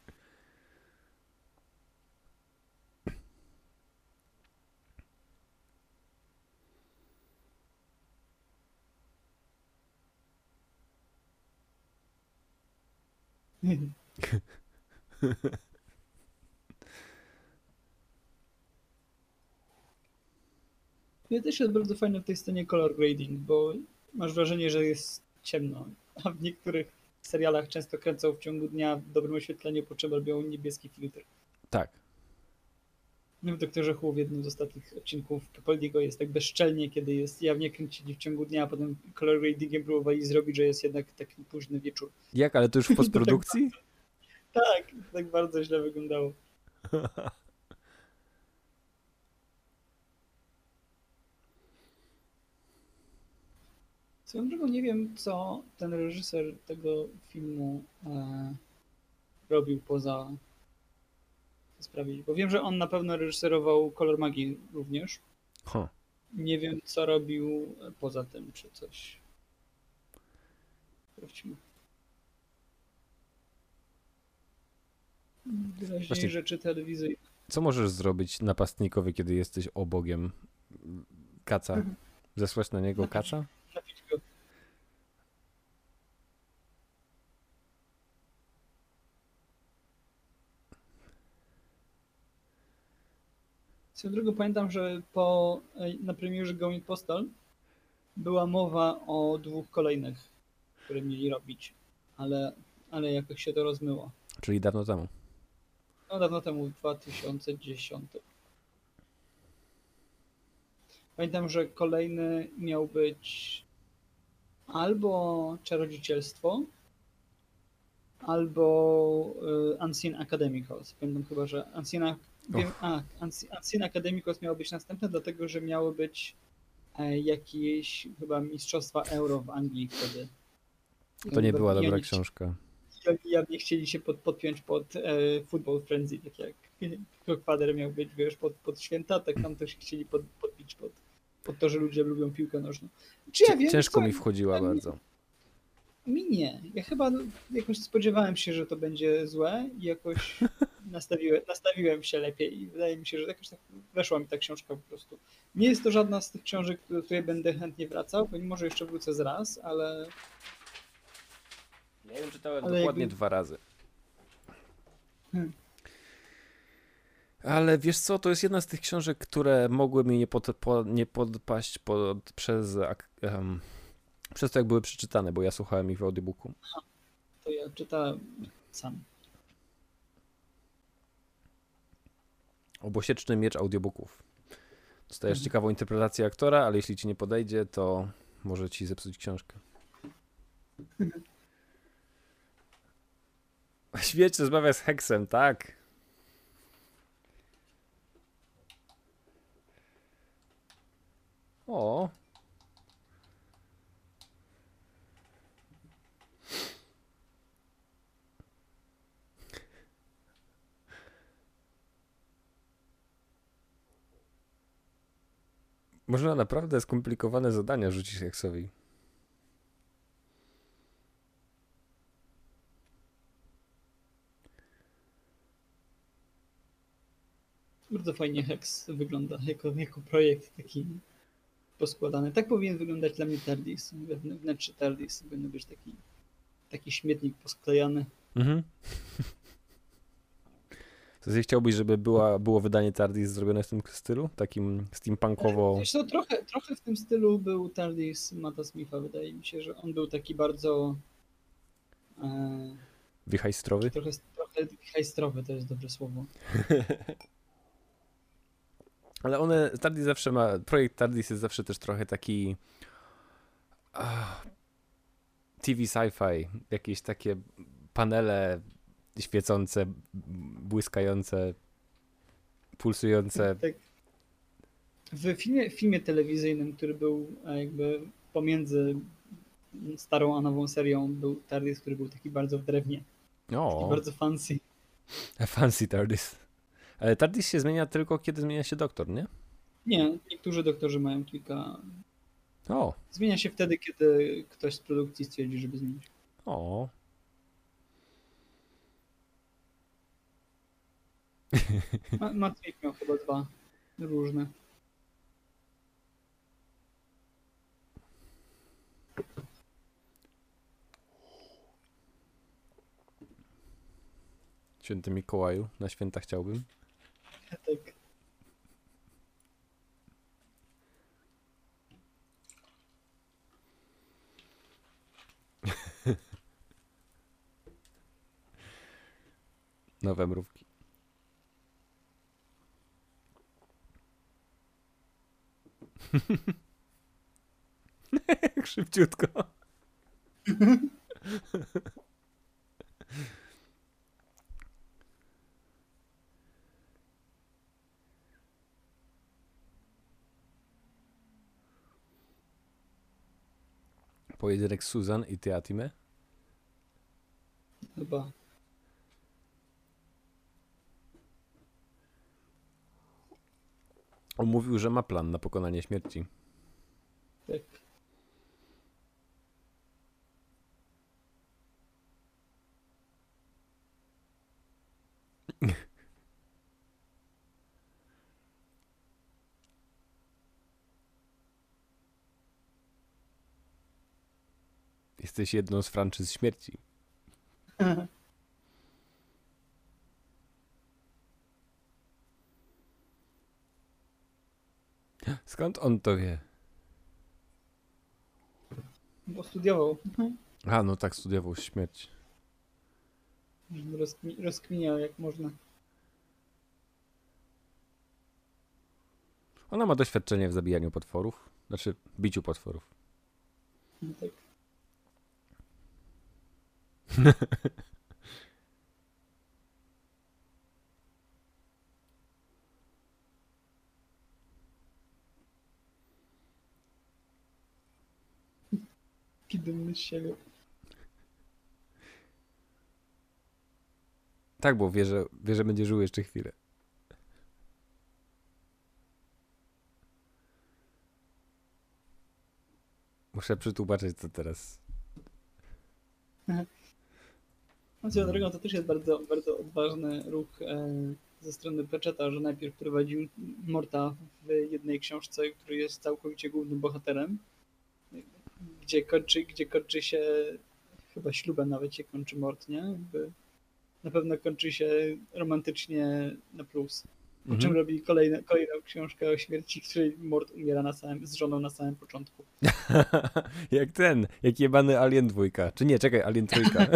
Ja też jest bardzo fajne w tej scenie color grading, bo masz wrażenie, że jest ciemno, a w niektórych serialach często kręcą w ciągu dnia w dobrym oświetleniu, po czym niebieski filtr. Tak. No w Doktorze Who w jednym z ostatnich odcinków Capaldiego jest tak bezczelnie, kiedy jest jawnie kręcili w ciągu dnia, a potem color gradingiem próbowali zrobić, że jest jednak taki późny wieczór. Jak, ale to już w postprodukcji? Tak, tak bardzo źle wyglądało. Swoją drogą nie wiem, co ten reżyser tego filmu e, robił poza sprawić, bo wiem, że on na pewno reżyserował Kolor Magii również. Huh. Nie wiem, co robił poza tym, czy coś. Sprawdźmy. Wyraźniej Właśnie- rzeczy telewizyjne. Co możesz zrobić napastnikowi, kiedy jesteś obogiem kaca? Mhm. Zesłać na niego kaca? Napić go. Swoją drogą pamiętam, że po, e, na premierze Going Postal była mowa o dwóch kolejnych, które mieli robić, ale, ale jakoś się to rozmyło. Czyli dawno temu. No dawno temu, w 2010. Pamiętam, że kolejny miał być albo Czarodziecielstwo, albo y, Unseen Academicals. Pamiętam chyba, że Unseen, wiem, a, Unseen Academicals miało być następne, dlatego że miało być e, jakieś chyba mistrzostwa euro w Anglii wtedy. To nie była dobra książka. I oni chcieli się pod, podpiąć pod e, Football Frenzy, tak jak Clockfather miał być, wiesz, pod, pod święta, tak tam też chcieli pod, podbić pod, pod to, że ludzie lubią piłkę nożną. Czy ja wiem, Ciężko co, mi wchodziła mi- bardzo. Mi nie. Ja chyba jakoś spodziewałem się, że to będzie złe i jakoś nastawiłem, nastawiłem się lepiej i wydaje mi się, że jakoś tak weszła mi ta książka po prostu. Nie jest to żadna z tych książek, do której będę chętnie wracał, bo może jeszcze wrócę z raz, ale Ja ją czytałem Ale dokładnie jakby- dwa razy. Hmm. Ale wiesz co, to jest jedna z tych książek, które mogły mi nie, pod, po, nie podpaść pod, przez, em, przez to, jak były przeczytane, bo ja słuchałem ich w audiobooku. to ja czytałem sam. Obosieczny miecz audiobooków. Dostajesz Mhm. ciekawą interpretację aktora, ale jeśli ci nie podejdzie, to może ci zepsuć książkę. Świeć rozmawia z Heksem, tak. O. Można naprawdę skomplikowane zadania rzucić Heksowi. Bardzo fajnie Hex wygląda jako, jako projekt taki poskładany. Tak powinien wyglądać dla mnie TARDIS. Wnętrze TARDIS powinno być taki, taki śmietnik posklejany. Mhm. To ty chciałbyś, żeby była, było wydanie TARDIS zrobione w tym stylu? Takim steampunkowo... Wiesz co, trochę, trochę w tym stylu był TARDIS Mata Smitha. Wydaje mi się, że on był taki bardzo e, Wichajstrowy? trochę, trochę hejstrowy, to jest dobre słowo. Ale one, TARDIS zawsze ma, projekt TARDIS jest zawsze też trochę taki ah, TV sci-fi, jakieś takie panele świecące, błyskające, pulsujące. Tak. W filmie, filmie telewizyjnym, który był e, jakby pomiędzy starą a nową serią, był TARDIS, który był taki bardzo w drewnie. Taki O, bardzo fancy. fancy TARDIS. Ale TARDIS się zmienia tylko, kiedy zmienia się doktor, nie? Nie, niektórzy doktorzy mają kilka. O, Zmienia się wtedy, kiedy ktoś z produkcji stwierdzi, żeby zmienić. o. Ma- Matt Smith miał chyba dwa różne. Święty Mikołaju, na święta chciałbym. Tak. Nowe mrówki. Szybciutko. Pojedynek Susan i Teatime? Chyba. On mówił, że ma plan na pokonanie śmierci. Tak. Jesteś jedną z franczyz śmierci. Skąd on to wie? Bo studiował. A, no tak, studiował śmierć. Rozkmi- rozkminiał jak można. Ona ma doświadczenie w zabijaniu potworów, znaczy biciu potworów. No tak. Taki dumny z siebie. Tak, bo wie, że, wie, że będzie żył jeszcze chwilę. Muszę przytłumaczyć, co teraz. No swoją drogą to też jest bardzo, bardzo odważny ruch e, ze strony Pratchetta, że najpierw prowadził Morta w jednej książce, który jest całkowicie głównym bohaterem, gdzie kończy, gdzie kończy się, chyba ślubem nawet się kończy Mort, nie? Jakby na pewno kończy się romantycznie na plus. Po czym Mhm. robi kolejne, kolejną książkę o śmierci, której Mort umiera na samym, z żoną na samym początku. jak ten, jak jebany Alien dwójka. Czy nie, czekaj, Alien trójka.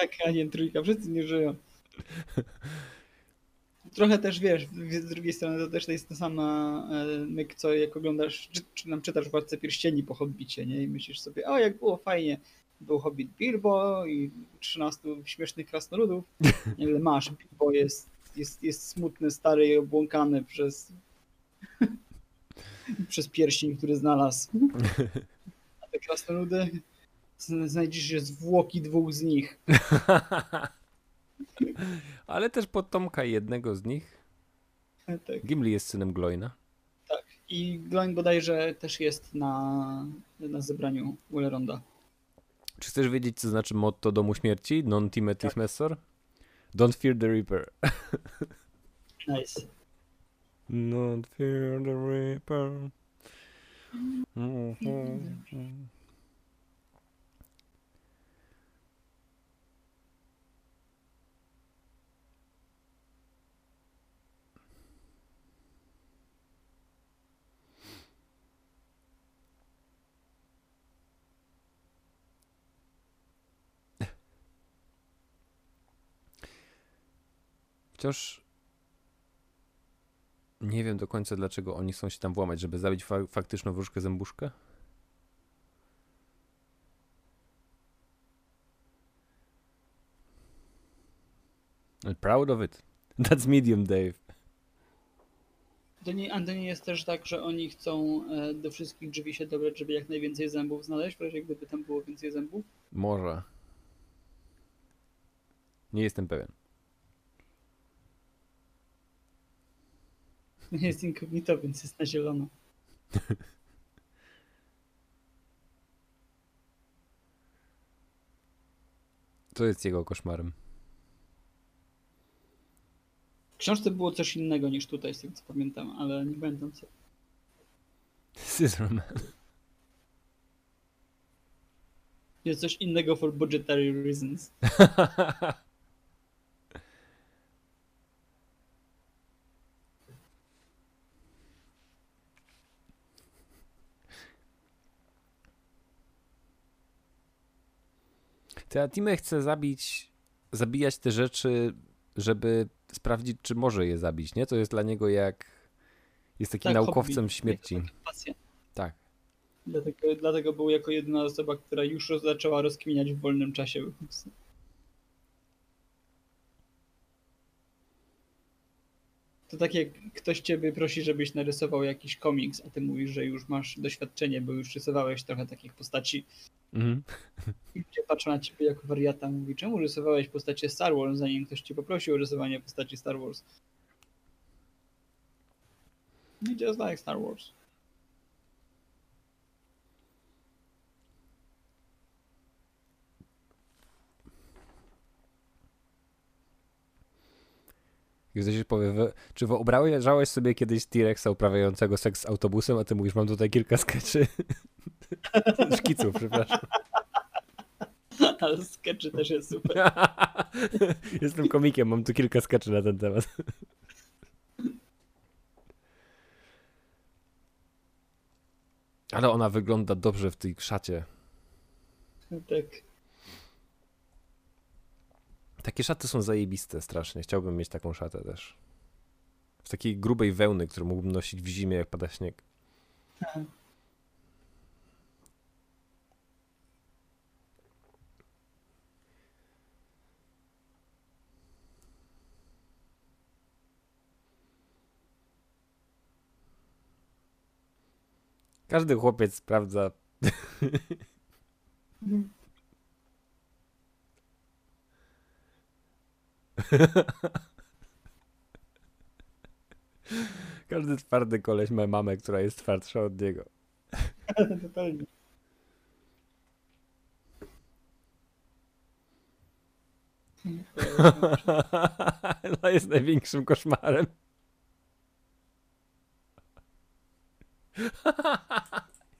Tak, a nie trójka, wszyscy nie żyją. Trochę też wiesz, z drugiej strony to też jest ta sama e, myk, co jak oglądasz, czy, czy nam czytasz Władcę Pierścieni po Hobbicie, nie? I myślisz sobie, o jak było fajnie, był Hobbit Bilbo i 13 śmiesznych krasnoludów. Nagle masz, Bilbo jest, jest, jest smutny, stary i obłąkany przez przez pierścień, który znalazł. A te krasnoludy znajdziesz je zwłoki dwóch z nich. Ale też potomka jednego z nich. Tak. Gimli jest synem Gloina. Tak. I Gloin bodajże też jest na, na zebraniu Welleronda. Czy chcesz wiedzieć, co znaczy motto Domu Śmierci? Non timetis Tak. messor? Don't fear the Reaper. Nice. Don't fear the Reaper. Mhm. Wciąż nie wiem do końca, dlaczego oni chcą się tam włamać, żeby zabić fa- faktyczną wróżkę zębuszkę. I'm proud of it. That's medium, Dave. To nie, a to nie jest też tak, że oni chcą e, do wszystkich drzwi się dobrać, żeby jak najwięcej zębów znaleźć, w razie gdyby tam było więcej zębów? Może. Nie jestem pewien. Jest incognito, więc jest na zielono. To jest jego koszmarem. W książce było coś innego niż tutaj, z tego co pamiętam, ale nie pamiętam co. Scissorman. Jest coś innego for budgetary reasons. Timę chce zabić, zabijać te rzeczy, żeby sprawdzić, czy może je zabić, nie? To jest dla niego jak... Jest taki Tak, naukowcem hobby. śmierci. Tak. Dlatego, dlatego był jako jedyna osoba, która już roz- zaczęła rozkminiać w wolnym czasie. To tak jak ktoś ciebie prosi, żebyś narysował jakiś komiks, a ty mówisz, że już masz doświadczenie, bo już rysowałeś trochę takich postaci. Mhm. I ludzie patrzą na ciebie jako wariata, mówi, czemu rysowałeś postacie Star Wars, zanim ktoś cię poprosił o rysowanie postaci Star Wars. No Just like Star Wars. Ktoś powie, we- czy wyobrażałeś sobie kiedyś T-Rexa uprawiającego seks z autobusem, a ty mówisz, mam tutaj kilka skeczy. Szkiców, przepraszam. Ale sketchy też jest super. Jestem komikiem, mam tu kilka skeczy na ten temat. Ale ona wygląda dobrze w tej szacie. Tak. Takie szaty są zajebiste strasznie. Chciałbym mieć taką szatę też. Z takiej grubej wełny, którą mógłbym nosić w zimie, jak pada śnieg. Tak. Każdy chłopiec sprawdza. Każdy twardy koleś ma mamę, która jest twardsza od niego. Totalnie. Ona jest największym koszmarem.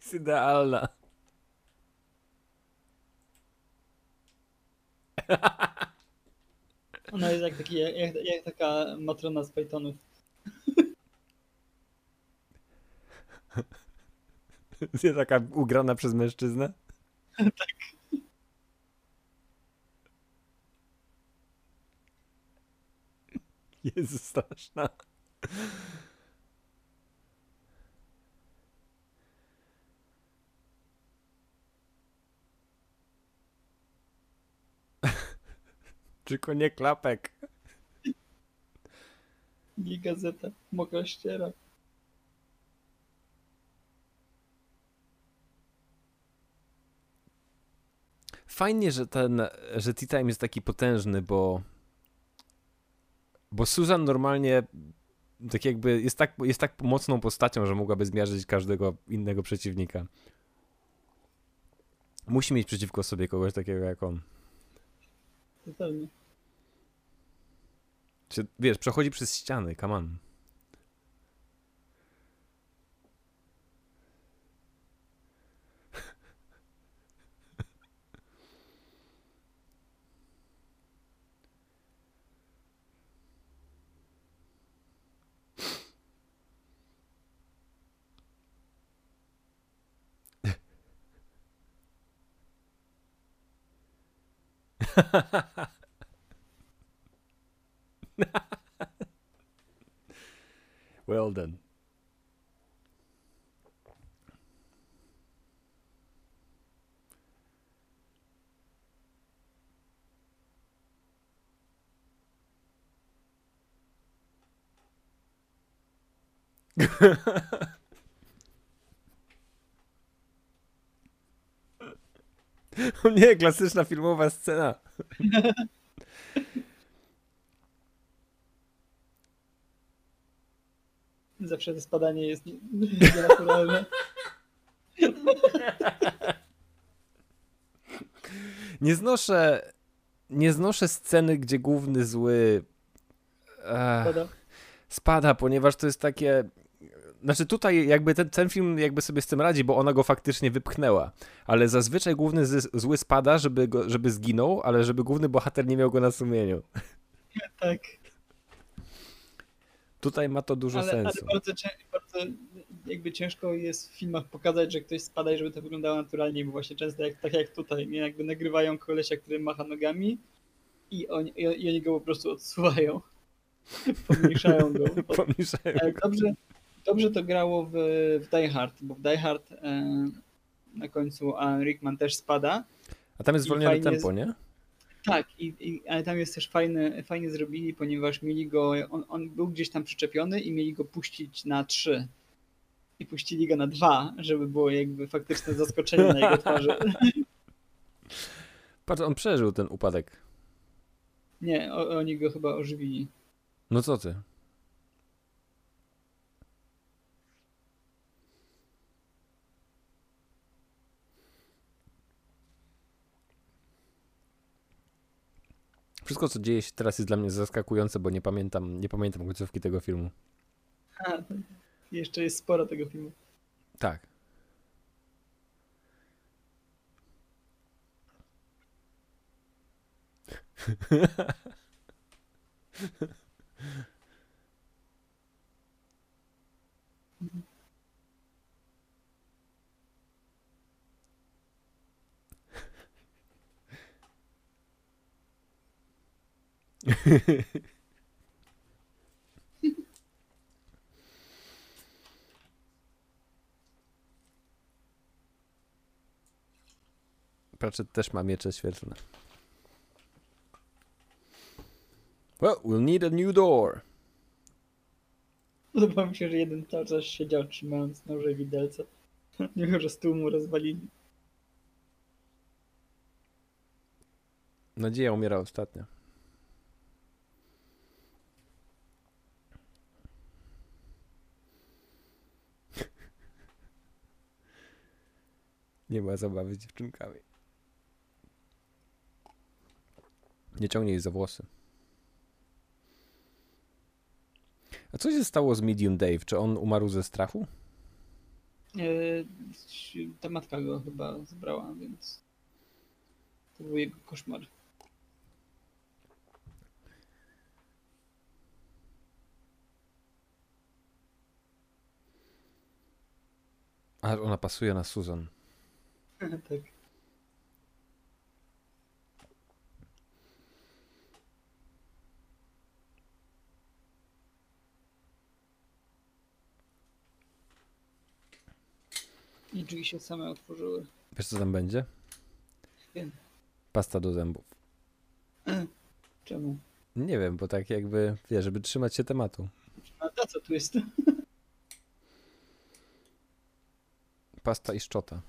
Jest idealna. Ona jest jak, taki, jak, jak taka matrona z Pythonów. Jest taka ugrana przez mężczyznę. tak. Jezu, straszna. Tylko nie klapek. I gazeta. Mokra ściera. Fajnie, że ten, że Tea Time jest taki potężny, bo bo Susan normalnie tak jakby jest tak, jest tak mocną postacią, że mogłaby zmierzyć każdego innego przeciwnika. Musi mieć przeciwko sobie kogoś takiego jak on. Totalnie. Czy, wiesz, przechodzi przez ściany, come on. well done. O nie, klasyczna filmowa scena. Zawsze to spadanie jest nie- nienaturalne. Nie znoszę. Nie znoszę sceny, gdzie główny zły e, Pada. spada, ponieważ to jest takie. Znaczy tutaj jakby ten, ten film jakby sobie z tym radzi, bo ona go faktycznie wypchnęła. Ale zazwyczaj główny zły spada, żeby, go, żeby zginął, ale żeby główny bohater nie miał go na sumieniu. Tak. Tutaj ma to dużo Ale, ale sensu. bardzo, cię- bardzo jakby ciężko jest w filmach pokazać, że ktoś spada i żeby to wyglądało naturalnie, bo właśnie często jak, tak jak tutaj, nie? Jakby nagrywają kolesia, który macha nogami i oni, i, oni go po prostu odsuwają. Pomniejszają go. Pomniejszają Ale dobrze, dobrze to grało w, w Die Hard, bo w Die Hard e, na końcu Alan Rickman też spada. A tam jest zwolnione tempo, nie? Tak, i, i, ale tam jest też fajne, fajnie zrobili, ponieważ mieli go, on, on był gdzieś tam przyczepiony i mieli go puścić na trzy. I puścili go na dwa, żeby było jakby faktyczne zaskoczenie na jego twarzy. Patrz, on przeżył ten upadek. Nie, o, oni go chyba ożywili. No co ty? Wszystko, co dzieje się teraz jest dla mnie zaskakujące, bo nie pamiętam, nie pamiętam końcówki tego filmu. A, jeszcze jest sporo tego filmu. Tak. Pratchett też ma miecze świetlne. Well, we'll need a new door. Podoba mi się, że jeden cały czas siedział trzymając noże i widelce. Mimo, że stół mu rozwalili. Nadzieja umiera ostatnio. Nie ma zabawy z dziewczynkami. Nie ciągnij jej za włosy. A co się stało z Medium Dave? Czy on umarł ze strachu? E, ta matka go chyba zbrała, więc to był jego koszmar. A ona pasuje na Susan. tak. I drzwi się same otworzyły. Wiesz co tam będzie? Wiem. Pasta do zębów. Czemu? Nie wiem, bo tak jakby, wiesz, żeby trzymać się tematu. A to co tu jest? Pasta i szczota.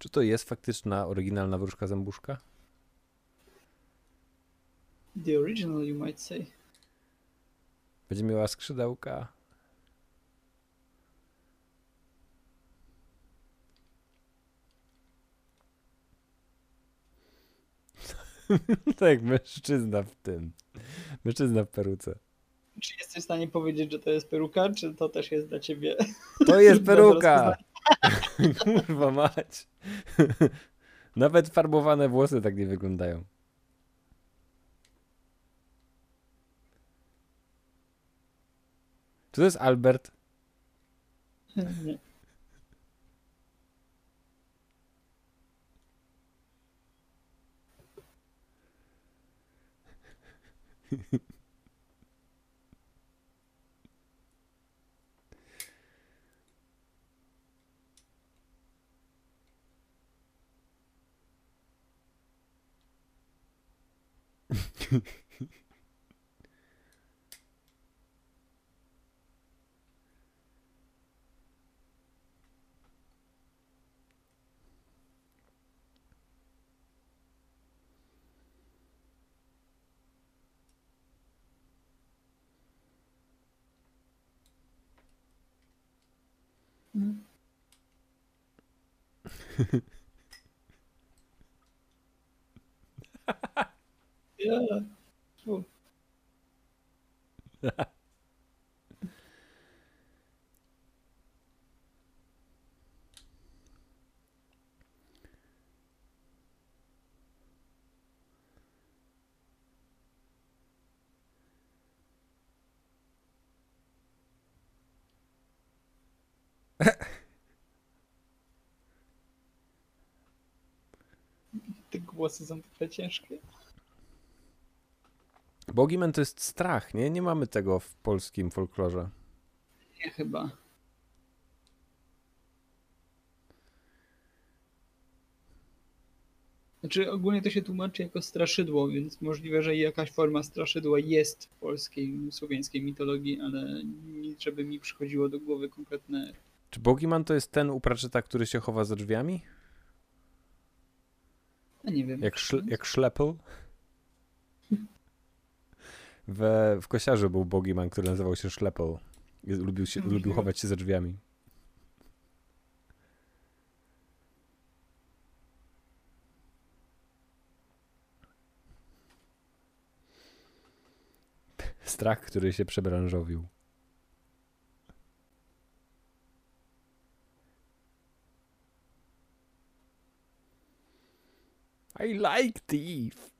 Czy to jest faktyczna, oryginalna wróżka zębuszka? The original, you might say. Będzie miała skrzydełka. tak, mężczyzna w tym. Mężczyzna w peruce. Czy jesteś w stanie powiedzieć, że to jest peruka, czy to też jest dla ciebie? To jest peruka! Kurwa mać. Nawet farbowane włosy tak nie wyglądają. Czy to jest Albert? Nie. Ha ha ha. Ja. Fu. Te głosy są takie ciężkie. Bogiman to jest strach, nie? Nie mamy tego w polskim folklorze. Nie chyba. Znaczy ogólnie to się tłumaczy jako straszydło, więc możliwe, że jakaś forma straszydła jest w polskiej, słowiańskiej mitologii, ale nic, żeby mi przychodziło do głowy konkretne... Czy Bogiman to jest ten u Pratchetta, który się chowa za drzwiami? A nie wiem. Jak, szl jak szlepel? We, w Kosiarzu był Bogiman, który nazywał się Szlepel. I Lubił, się, Możliwe. lubił chować się za drzwiami. Strach, który się przebranżowił. I like thief.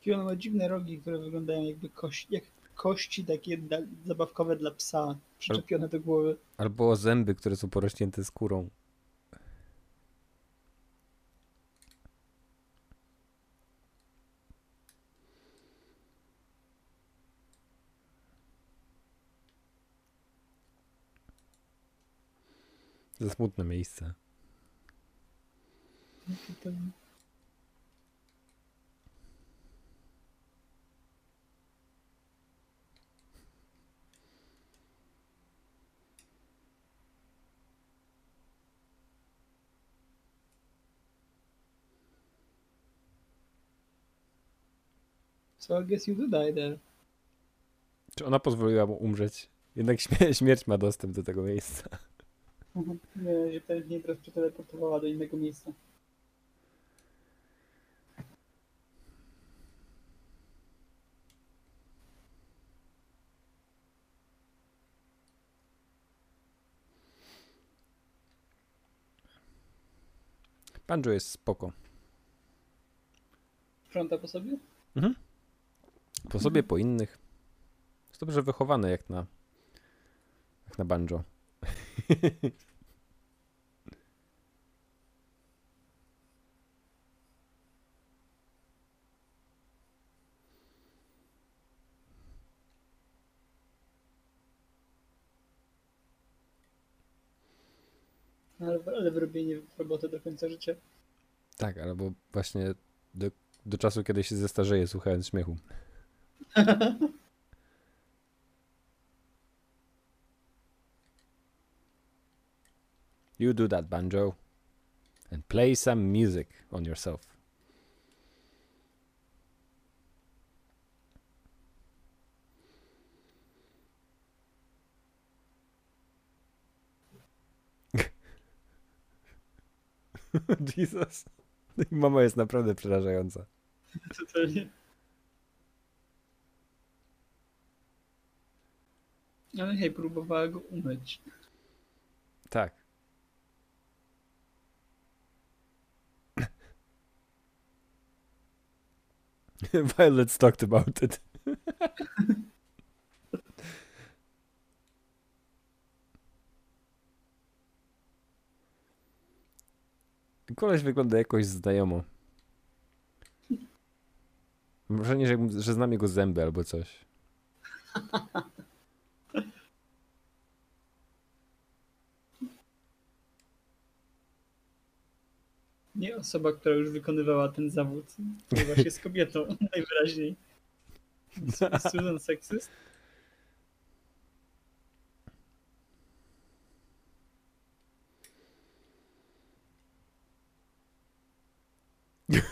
Piłon ma dziwne rogi, które wyglądają jakby kości, jak kości takie zabawkowe dla psa, przyczepione do głowy. Albo zęby, które są porośnięte skórą. Za smutne miejsce. To- So I guess you do die there. Czy ona pozwoliła mu umrzeć? Jednak śmie- śmierć ma dostęp do tego miejsca. Nie, że pewnie teraz przeteleportowała do innego miejsca. Banjo jest spoko. Sprząta po sobie? Po sobie, po innych. Jest dobrze wychowane jak na jak na banjo. Ale, ale w robienie roboty do końca życia. Tak, albo właśnie do, do czasu, kiedy się zestarzeje słuchając śmiechu. You do that, banjo. And play some music on yourself. Jesus. Mama jest naprawdę przerażająca. Totalnie. Ale hej, próbowała go umyć. Tak. Violet's talked about it. Koleś wygląda jakoś znajomo. Mam wrażenie, że, że znam jego zęby albo coś. Nie osoba, która już wykonywała ten zawód, ponieważ jest kobietą, najwyraźniej. Susan Sexist?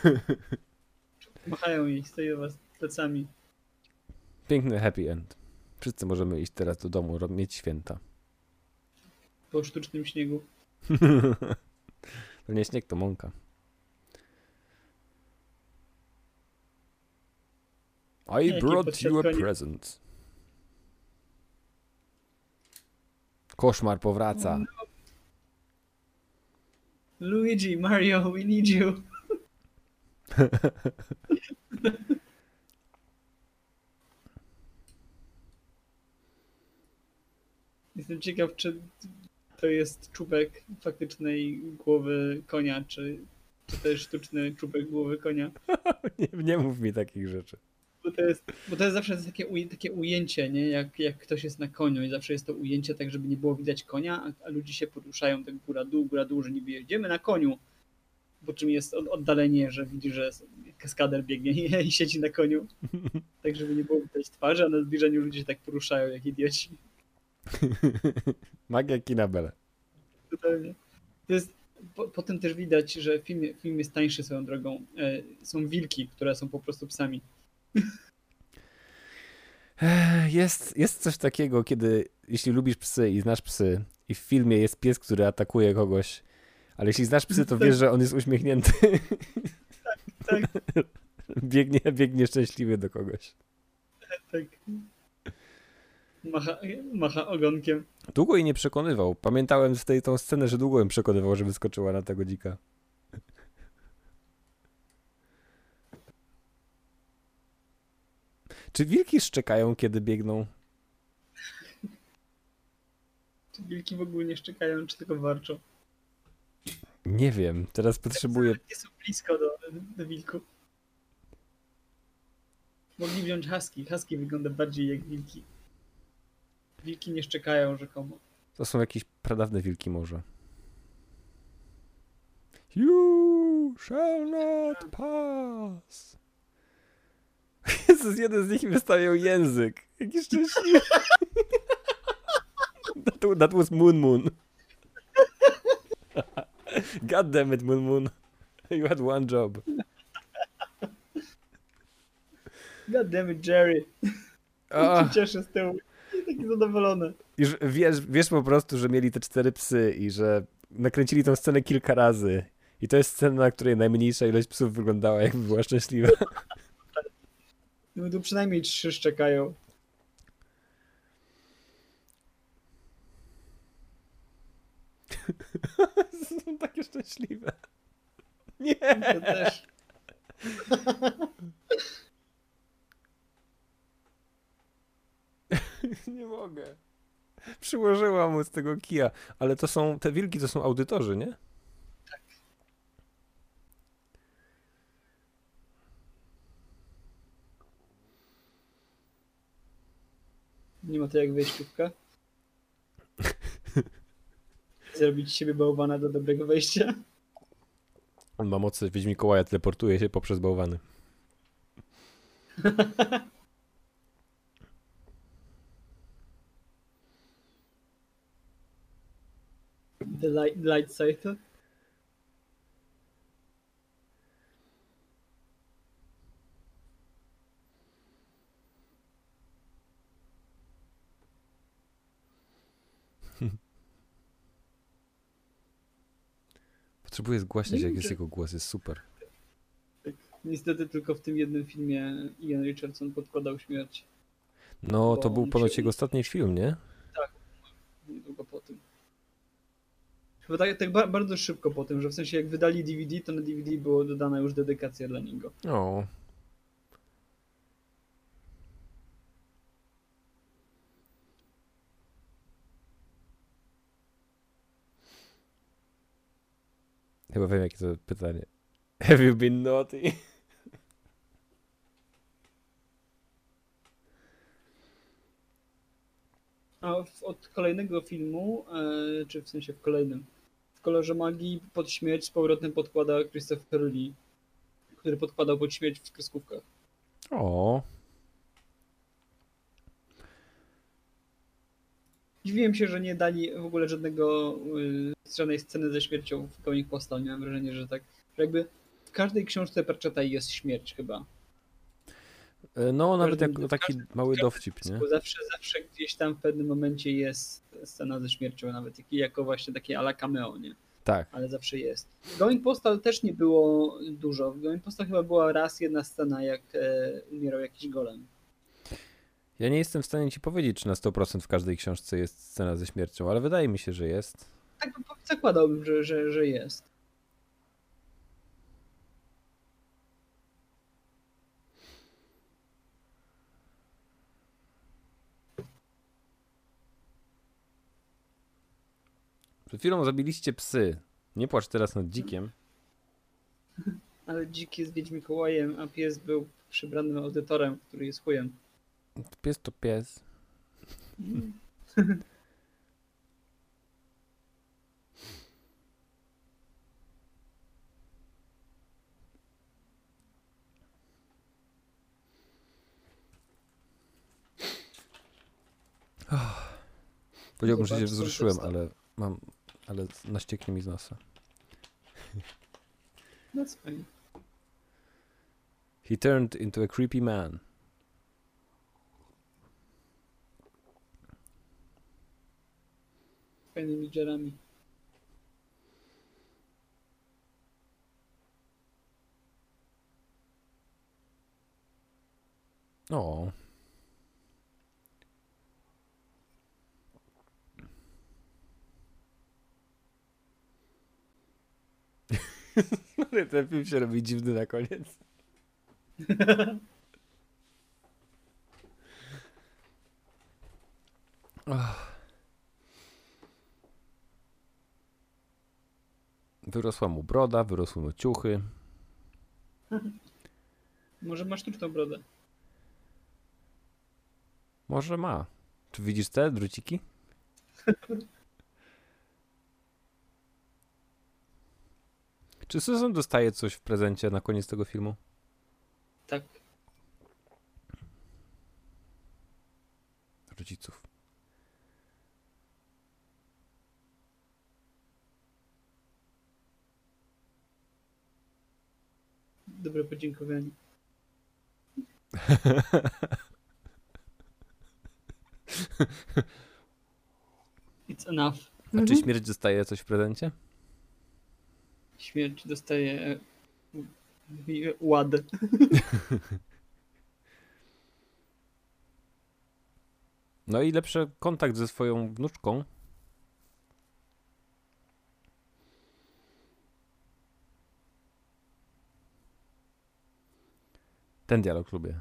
Machają stoi do was plecami. Piękny happy end. Wszyscy możemy iść teraz do domu, mieć święta. po sztucznym śniegu. To nie śnieg, to mąka. I Jaki brought you a present. Koszmar powraca. Luigi, Mario, we need you. Jestem ciekaw, czy to jest czubek faktycznej głowy konia, czy, czy to jest sztuczny czubek głowy konia. nie, nie mów mi takich rzeczy. Bo to jest, bo to jest zawsze takie, uj, takie ujęcie, nie? Jak, jak ktoś jest na koniu i zawsze jest to ujęcie tak, żeby nie było widać konia, a, a ludzie się poruszają tak góra-dół, góra-dół, że niby jedziemy na koniu. Po czym jest od- oddalenie, że widzi, że kaskader biegnie i, i siedzi na koniu. Tak, żeby nie było widać twarzy, a na zbliżeniu ludzie się tak poruszają jak idioci. Magia kina Bele. Totalnie. To jest, po, potem też widać, że film, film jest tańszy swoją drogą. E, są wilki, które są po prostu psami. Jest, jest coś takiego, kiedy jeśli lubisz psy i znasz psy i w filmie jest pies, który atakuje kogoś, ale jeśli znasz psy, to wiesz, że on jest uśmiechnięty. Tak, biegnie, biegnie szczęśliwy do kogoś. tak. Macha, macha ogonkiem. Długo jej nie przekonywał. Pamiętałem z tej tą scenę, że długo ją przekonywał, żeby skoczyła na tego dzika. Czy wilki szczekają, kiedy biegną? Czy wilki w ogóle nie szczekają, czy tylko warczą? Nie wiem, teraz potrzebuję... Nie są blisko do, do wilków. Mogli wziąć husky. Husky wygląda bardziej jak wilki. Wilki nie szczekają rzekomo. To są jakieś pradawne wilki może. You shall not pass. Jezus, jeden z nich wystawiał język. Jaki szczęśliwy. That, that was Moon Moon. God damn it, Moon Moon. You had one job. God damn it, Jerry. Się cieszę z tyłu. Taki zadowolony. Już wiesz, wiesz po prostu, że mieli te cztery psy i że nakręcili tą scenę kilka razy. I to jest scena, na której najmniejsza ilość psów wyglądała, jakby była szczęśliwa. No tu przynajmniej trzy szczekają. Są takie szczęśliwe. Nie! Też. Nie mogę. Przyłożyłam mu z tego kija. Ale to są, te wilki to są audytorzy, nie? Nie ma to jak wejściówka. Zrobić siebie bałwana do dobrego wejścia. On ma mocy Wiedźmikołaja, teleportuje się poprzez bałwany. The light, light side. Potrzebuję zgłaśniać, jak jest jego głos, jest super. Niestety tylko w tym jednym filmie Ian Richardson podkładał śmierć. No, to był on ponoć jego ostatni film, nie? niedługo po tym. Chyba tak, tak ba- bardzo szybko po tym, że w sensie jak wydali DVD, to na DVD było dodana już dedykacja dla niego. O. Chyba wiem, jakie to pytanie. Have you been naughty? A w, od kolejnego filmu, e, czy w sensie w kolejnym, w kolorze magii pod śmierć z powrotem podkłada Christopher Lee, który podkładał pod śmierć w kreskówkach. O. Dziwiłem się, że nie dali w ogóle żadnego, y, żadnej sceny ze śmiercią w Going Postal. Miałem wrażenie, że tak, że jakby w każdej książce Pratchetta jest śmierć chyba. E, No, nawet każdym- w taki każdym- mały dowcip, nie? Zawsze, zawsze gdzieś tam w pewnym momencie jest scena ze śmiercią, nawet jako właśnie takie ala cameo, nie? Tak. Ale zawsze jest. W Going Postal też nie było dużo. W Going Postal chyba była raz jedna scena, jak e, umierał jakiś golem. Ja nie jestem w stanie ci powiedzieć, czy na 100% w każdej książce jest scena ze śmiercią, ale wydaje mi się, że jest. Tak bym zakładałbym, że, że, że jest. Przed chwilą zabiliście psy. Nie płacz teraz nad dzikiem. Ale dzik jest Wiedźmikołajem, a pies był przybranym audytorem, który jest chujem. Pies to pies. Powiedziałbym, że się wzruszyłem, ale mam, ale naścieknie mi z nosa. That's fine. He turned into a creepy man. Fajnymi dżerami. O. Ale ten film się robi dziwny na koniec. Oh. Wyrosła mu broda, wyrosły mu ciuchy. Może ma sztuczną brodę. Może ma. Czy widzisz te druciki? Czy Susan dostaje coś w prezencie na koniec tego filmu? Tak. Rodziców. Dobre podziękowanie. It's enough. A czy śmierć dostaje coś w prezencie? Śmierć dostaje e, w- ład. No i lepszy kontakt ze swoją wnuczką. Ten dialog lubię.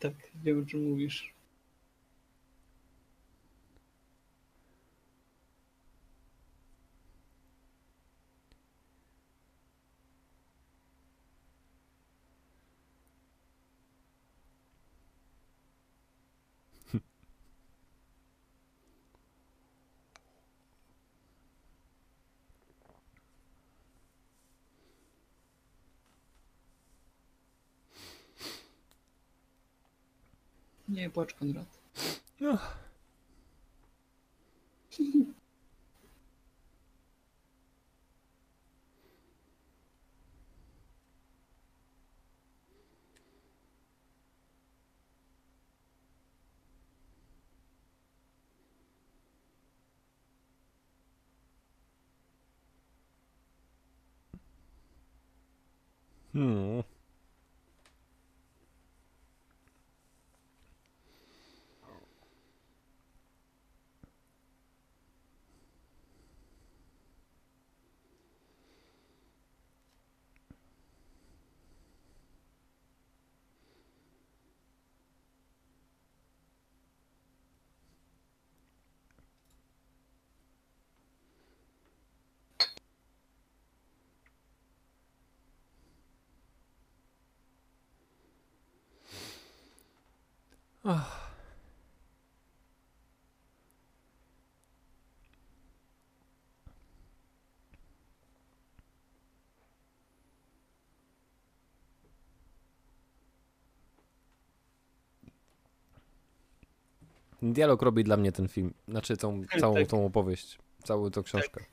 Tak, wiem o czym mówisz. Nie płacz, Konrad. Hmm. Dialog robi dla mnie ten film. Znaczy tą całą Tak. tą opowieść. Całą tą książkę.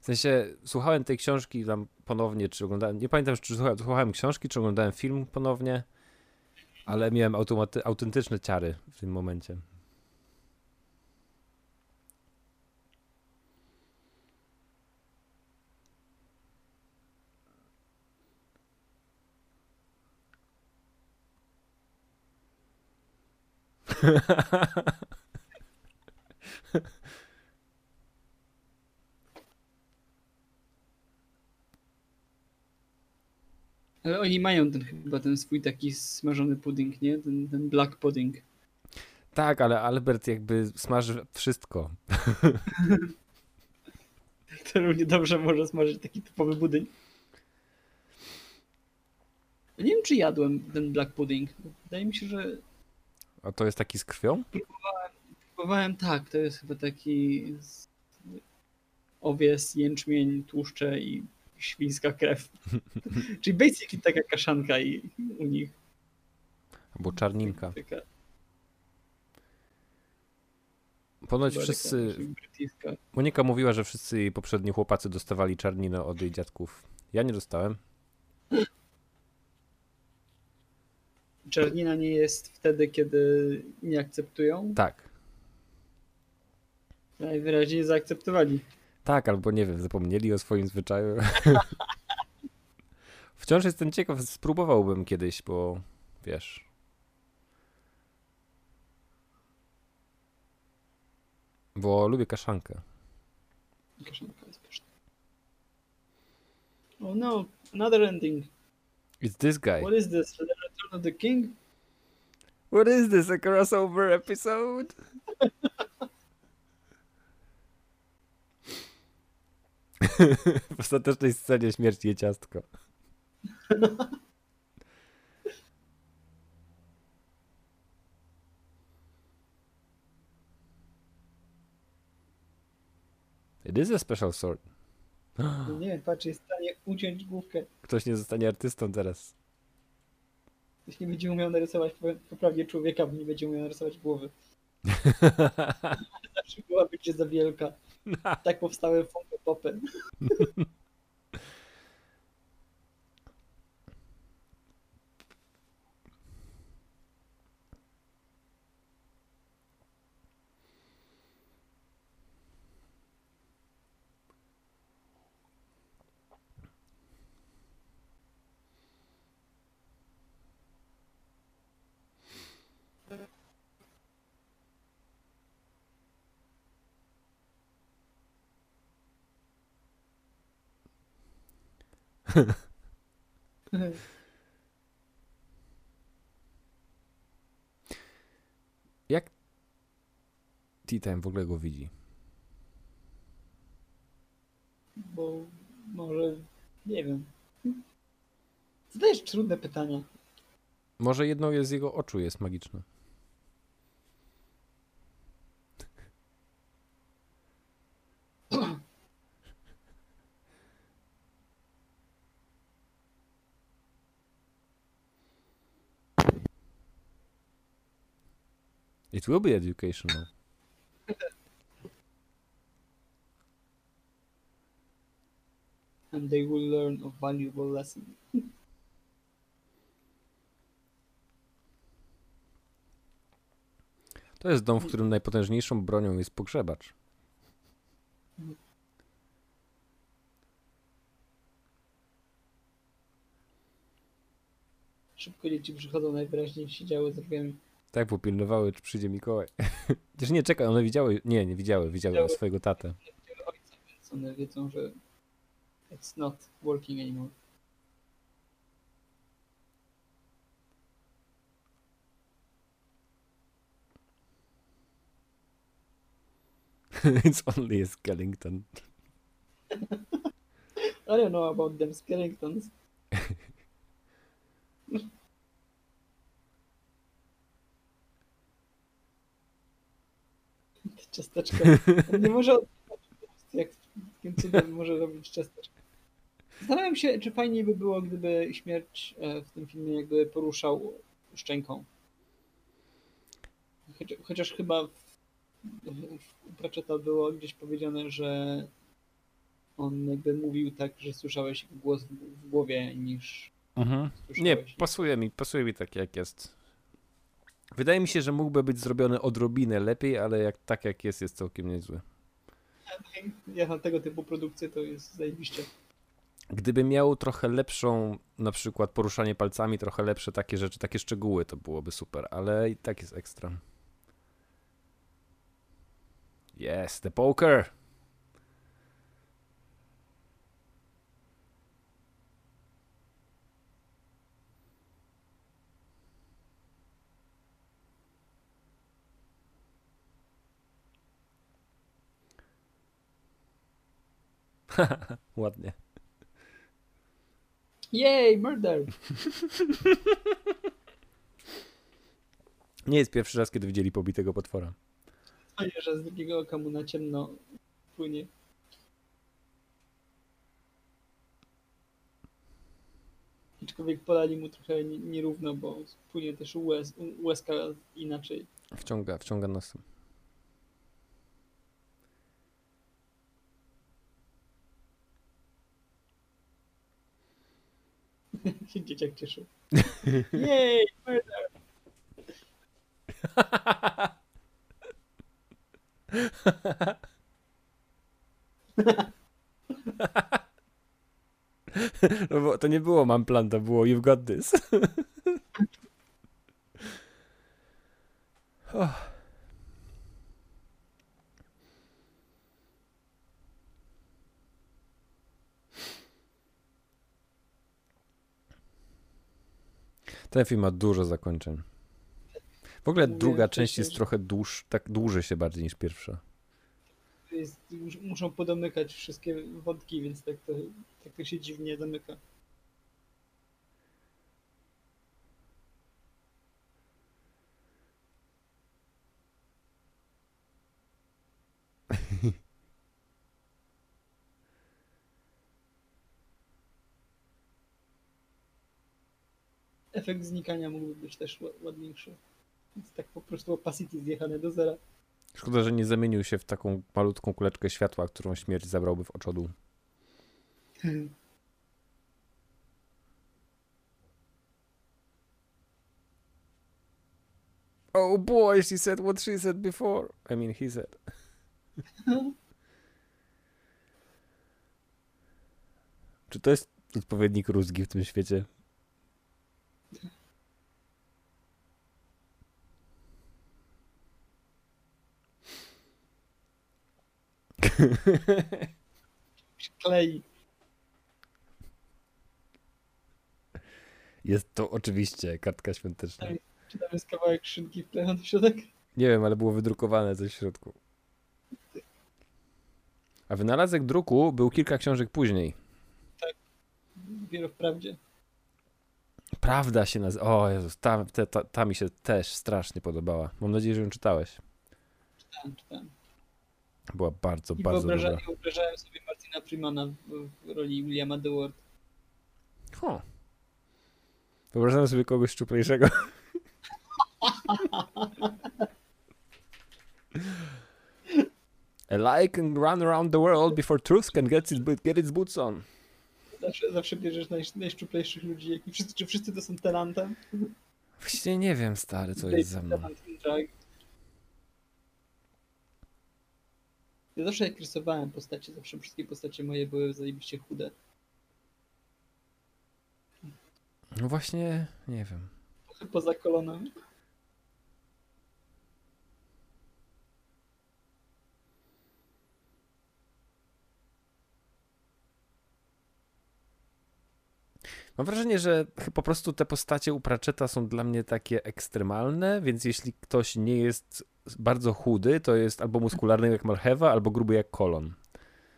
W sensie słuchałem tej książki tam ponownie, czy oglądałem. Nie pamiętam, czy słuchałem, słuchałem książki, czy oglądałem film ponownie, ale miałem automaty, autentyczne ciary w tym momencie. Ale oni mają ten chyba ten swój taki smażony pudding, nie? Ten, ten black pudding. Tak, ale Albert jakby smaży wszystko. To równie dobrze może smażyć taki typowy budyń. Nie wiem, czy jadłem ten black pudding. Wydaje mi się, że A to jest taki z krwią? próbowałem tak. To jest chyba taki z- owies, jęczmień, tłuszcze i świńska krew. Czyli basically taka kaszanka i u nich. Albo czarninka. Taka, Ponoć wszyscy... Monika mówiła, że wszyscy jej poprzedni chłopacy dostawali czarninę od jej dziadków. Ja nie dostałem. Czarnina nie jest wtedy, kiedy nie akceptują. Tak. Najwyraźniej zaakceptowali. Tak, albo nie wiem, zapomnieli o swoim zwyczaju. Wciąż jestem ciekaw, spróbowałbym kiedyś, bo wiesz. Bo lubię kaszankę. Kaszanka jest pyszna. Oh no, another ending. It's this guy. What is this? Letter to of the King? What is this, a crossover episode? w ostatecznej scenie śmierci je ciastko. It is a special sword. No nie, patrz, jest w stanie uciąć główkę. Ktoś nie zostanie artystą teraz. Ktoś nie będzie umiał narysować po- poprawnie człowieka, bo nie będzie umiał narysować głowy. Zawsze głowa będzie za wielka. Tak powstały Funko Popy. T-Time w ogóle go widzi. Bo może, nie wiem. Zadajesz trudne pytania. Może jedno z jego oczu jest magiczne. It will be educational. And they will learn a valuable lesson. To jest dom, w którym najpotężniejszą bronią jest pogrzebacz. Szybko dzieci przychodzą, najwyraźniej siedziały za drzwiami. Tak, bo pilnowały, czy przyjdzie Mikołaj. Chociaż nie, czekaj, one widziały, nie, nie widziały, widziały Widziały. swojego tatę. Widziały ojca, więc one wiedzą, że it's not working anymore. It's only a Skellington. I don't know about them Skellingtons. Te Ciasteczka. On nie może jak jakim cudem może robić ciasteczka. Zastanawiam się, czy fajniej by było, gdyby śmierć e, w tym filmie jakby poruszał szczęką. Chociaż, chociaż chyba w, w Pratchetta było gdzieś powiedziane, że on jakby mówił tak, że słyszałeś głos w, głowie niż Mhm. Nie, pasuje mi, pasuje mi tak jak jest. Wydaje mi się, że mógłby być zrobiony odrobinę lepiej, ale jak, tak jak jest, jest całkiem niezły. Ja na tego typu produkcję to jest zajebiście. Gdyby miał trochę lepszą, na przykład poruszanie palcami, trochę lepsze takie rzeczy, takie szczegóły, to byłoby super, ale i tak jest ekstra. Yes, the poker! Ładnie. Yay, murder! Nie jest pierwszy raz, kiedy widzieli pobitego potwora. Fajnie, że z drugiego oka mu na ciemno płynie. Aczkolwiek podali mu trochę nie- nierówno, bo płynie też łez, łezka inaczej. Wciąga, wciąga nas. się dzieciak cieszył. Jej, murder! No bo to nie było mam plan, to było you've got this. Oh. Ten film ma dużo zakończeń. W ogóle Mówię druga część jest trochę dłuż, tak dłuży się bardziej niż pierwsza. Jest, mus- muszą podomykać wszystkie wątki, więc tak to, tak to się dziwnie zamyka. Efekt znikania mógłby być też ła- ładniejszy. Więc tak po prostu opacity zjechane do zera. Szkoda, że nie zamienił się w taką malutką kuleczkę światła, którą śmierć zabrałby w oczodół. Oh boy, she said what she said before. I mean, he said. Czy to jest odpowiednik rózgi w tym świecie? Klei. Jest to oczywiście kartka świąteczna. Czy tam jest kawałek szynki wklejony w środek? Nie wiem, ale było wydrukowane coś w środku. A wynalazek druku był kilka książek później. Dopiero w prawdzie. Prawda się nazywa. O Jezus, ta, ta, ta, ta mi się też strasznie podobała. Mam nadzieję, że ją czytałeś. Czytałem, czytałem. Była bardzo, I bardzo wyobraża, dobra. wyobrażałem sobie Martina Freemana w, roli Williama Dewart. Ho. Wyobrażam sobie kogoś szczuplejszego. A lie can run around the world before truth can get its, get its boots on. Zawsze, zawsze bierzesz naj, najszczuplejszych ludzi. Wszyscy, czy wszyscy to są telantem? Właściwie nie wiem, stary, co jest ze mną in drag. Ja zawsze jak rysowałem postacie, zawsze wszystkie postacie moje były zajebiście chude. No właśnie, nie wiem. Poza kolonem. Mam wrażenie, że po prostu te postacie u Pratchetta są dla mnie takie ekstremalne, więc jeśli ktoś nie jest bardzo chudy, to jest albo muskularny jak marchewa, albo gruby jak kolon.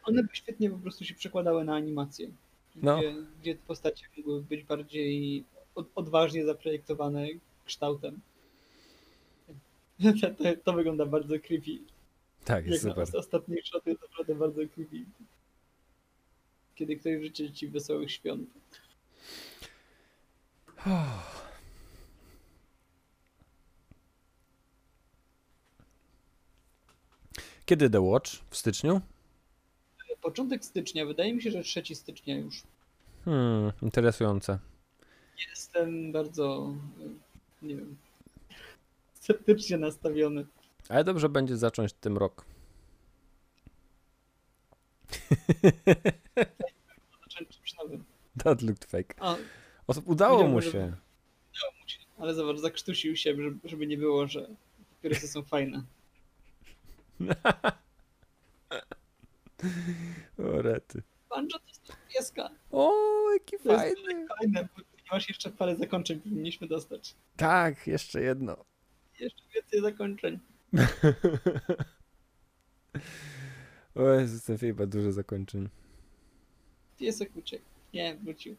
One by świetnie po prostu się przekładały na animację. No. Gdzie, gdzie postacie mogły być bardziej od, odważnie zaprojektowane kształtem. To, to, to wygląda bardzo creepy. Tak, Jak jest na super. os- ostatni shot jest naprawdę bardzo creepy. Kiedy ktoś życzy ci wesołych świąt. Kiedy The Watch? W styczniu? Początek stycznia, wydaje mi się, że 3 stycznia już. Hmm, interesujące. Jestem bardzo, nie wiem, sceptycznie nastawiony. Ale dobrze będzie zacząć tym rok. Zacząć czymś nowym. That looked fake. A, udało mu Wiedziałbym, że- się. ale zobacz, zakrztusił się, żeby, żeby nie było, że papierosy są fajne. O, rety. Banjo to jest pieska. O, jaki To jest fajny. Fajne, nie masz jeszcze parę zakończeń, powinniśmy dostać. Tak, jeszcze jedno. Jeszcze więcej zakończeń. O Jezus, ten ma dużo zakończeń. Piesek uciekł. Nie, wrócił.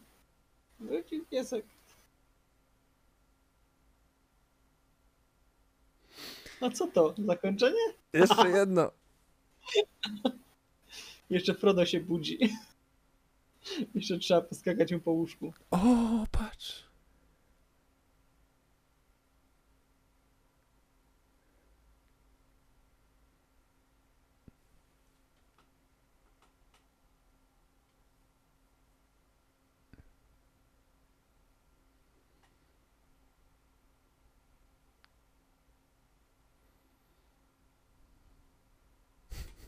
Wrócił piesek. A co to? Zakończenie? Jeszcze jedno. Jeszcze Frodo się budzi. Jeszcze trzeba poskakać mu po łóżku. O, patrz.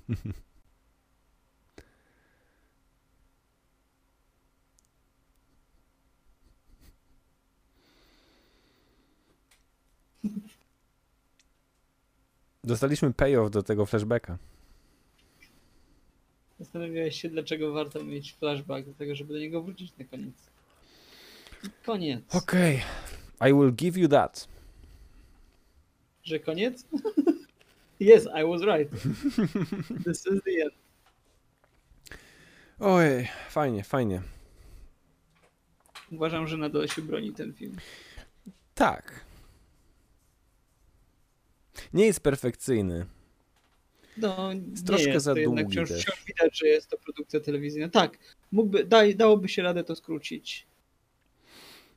Dostaliśmy payoff do tego flashbacka. Zastanawiałeś się, dlaczego warto mieć flashback do tego, żeby do niego wrócić na koniec. Koniec. Okej. I will give you that. Że koniec? yes, I was right. This is the end. Ojej, fajnie, fajnie. Uważam, że nadal się broni ten film. Tak. Nie jest perfekcyjny. No, Jest nie troszkę jest, za to długi wciąż, też. wciąż widać, że jest to produkcja telewizyjna. Tak, mógłby, daj, dałoby się radę to skrócić.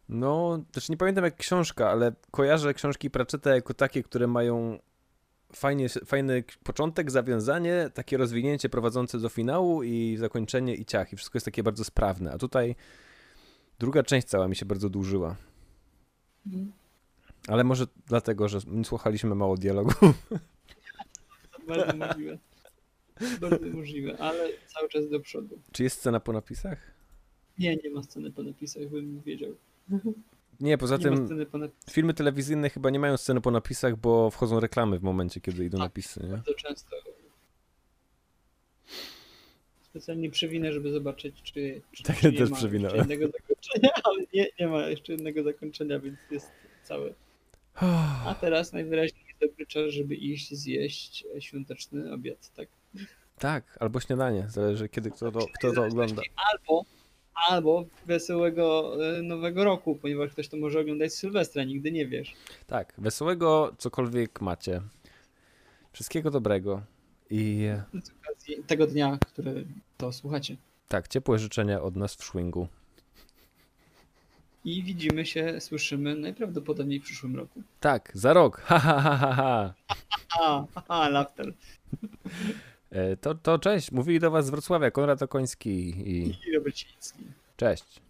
No, też nie pamiętam jak książka, ale kojarzę książki Pratchetta jako takie, które mają fajnie, fajny początek, zawiązanie, takie rozwinięcie prowadzące do finału i zakończenie i ciach. I wszystko jest takie bardzo sprawne. A tutaj druga część cała mi się bardzo dłużyła. Mhm. Ale może dlatego, że słuchaliśmy mało dialogu. Bardzo możliwe. Bardzo możliwe, ale cały czas do przodu. Czy jest scena po napisach? Nie, nie ma sceny po napisach, bym wiedział. Nie, poza nie tym po filmy telewizyjne chyba nie mają sceny po napisach, bo wchodzą reklamy w momencie, kiedy idą Tak. napisy. Nie? bardzo często. Specjalnie przewinę, żeby zobaczyć, czy, czy, Tak, czy ja też ma przewinąłem. jeszcze jednego zakończenia, ale nie, nie ma jeszcze jednego zakończenia, więc jest całe. A teraz najwyraźniej jest dobry czas, żeby iść zjeść świąteczny obiad, tak? Tak, albo śniadanie, zależy kiedy kto to, kto to ogląda. Albo, albo wesołego e, nowego roku, ponieważ ktoś to może oglądać z Sylwestra, nigdy nie wiesz. Tak, wesołego cokolwiek macie. Wszystkiego dobrego i Z okazji tego dnia, który to słuchacie. tak, ciepłe życzenia od nas w Szwingu. I widzimy się, słyszymy najprawdopodobniej w przyszłym roku. Tak, za rok. Ha, ha, ha, ha, ha. A, a, laughter. E, To, to cześć, mówili do was z Wrocławia Konrad Okoński i I Robert cześć.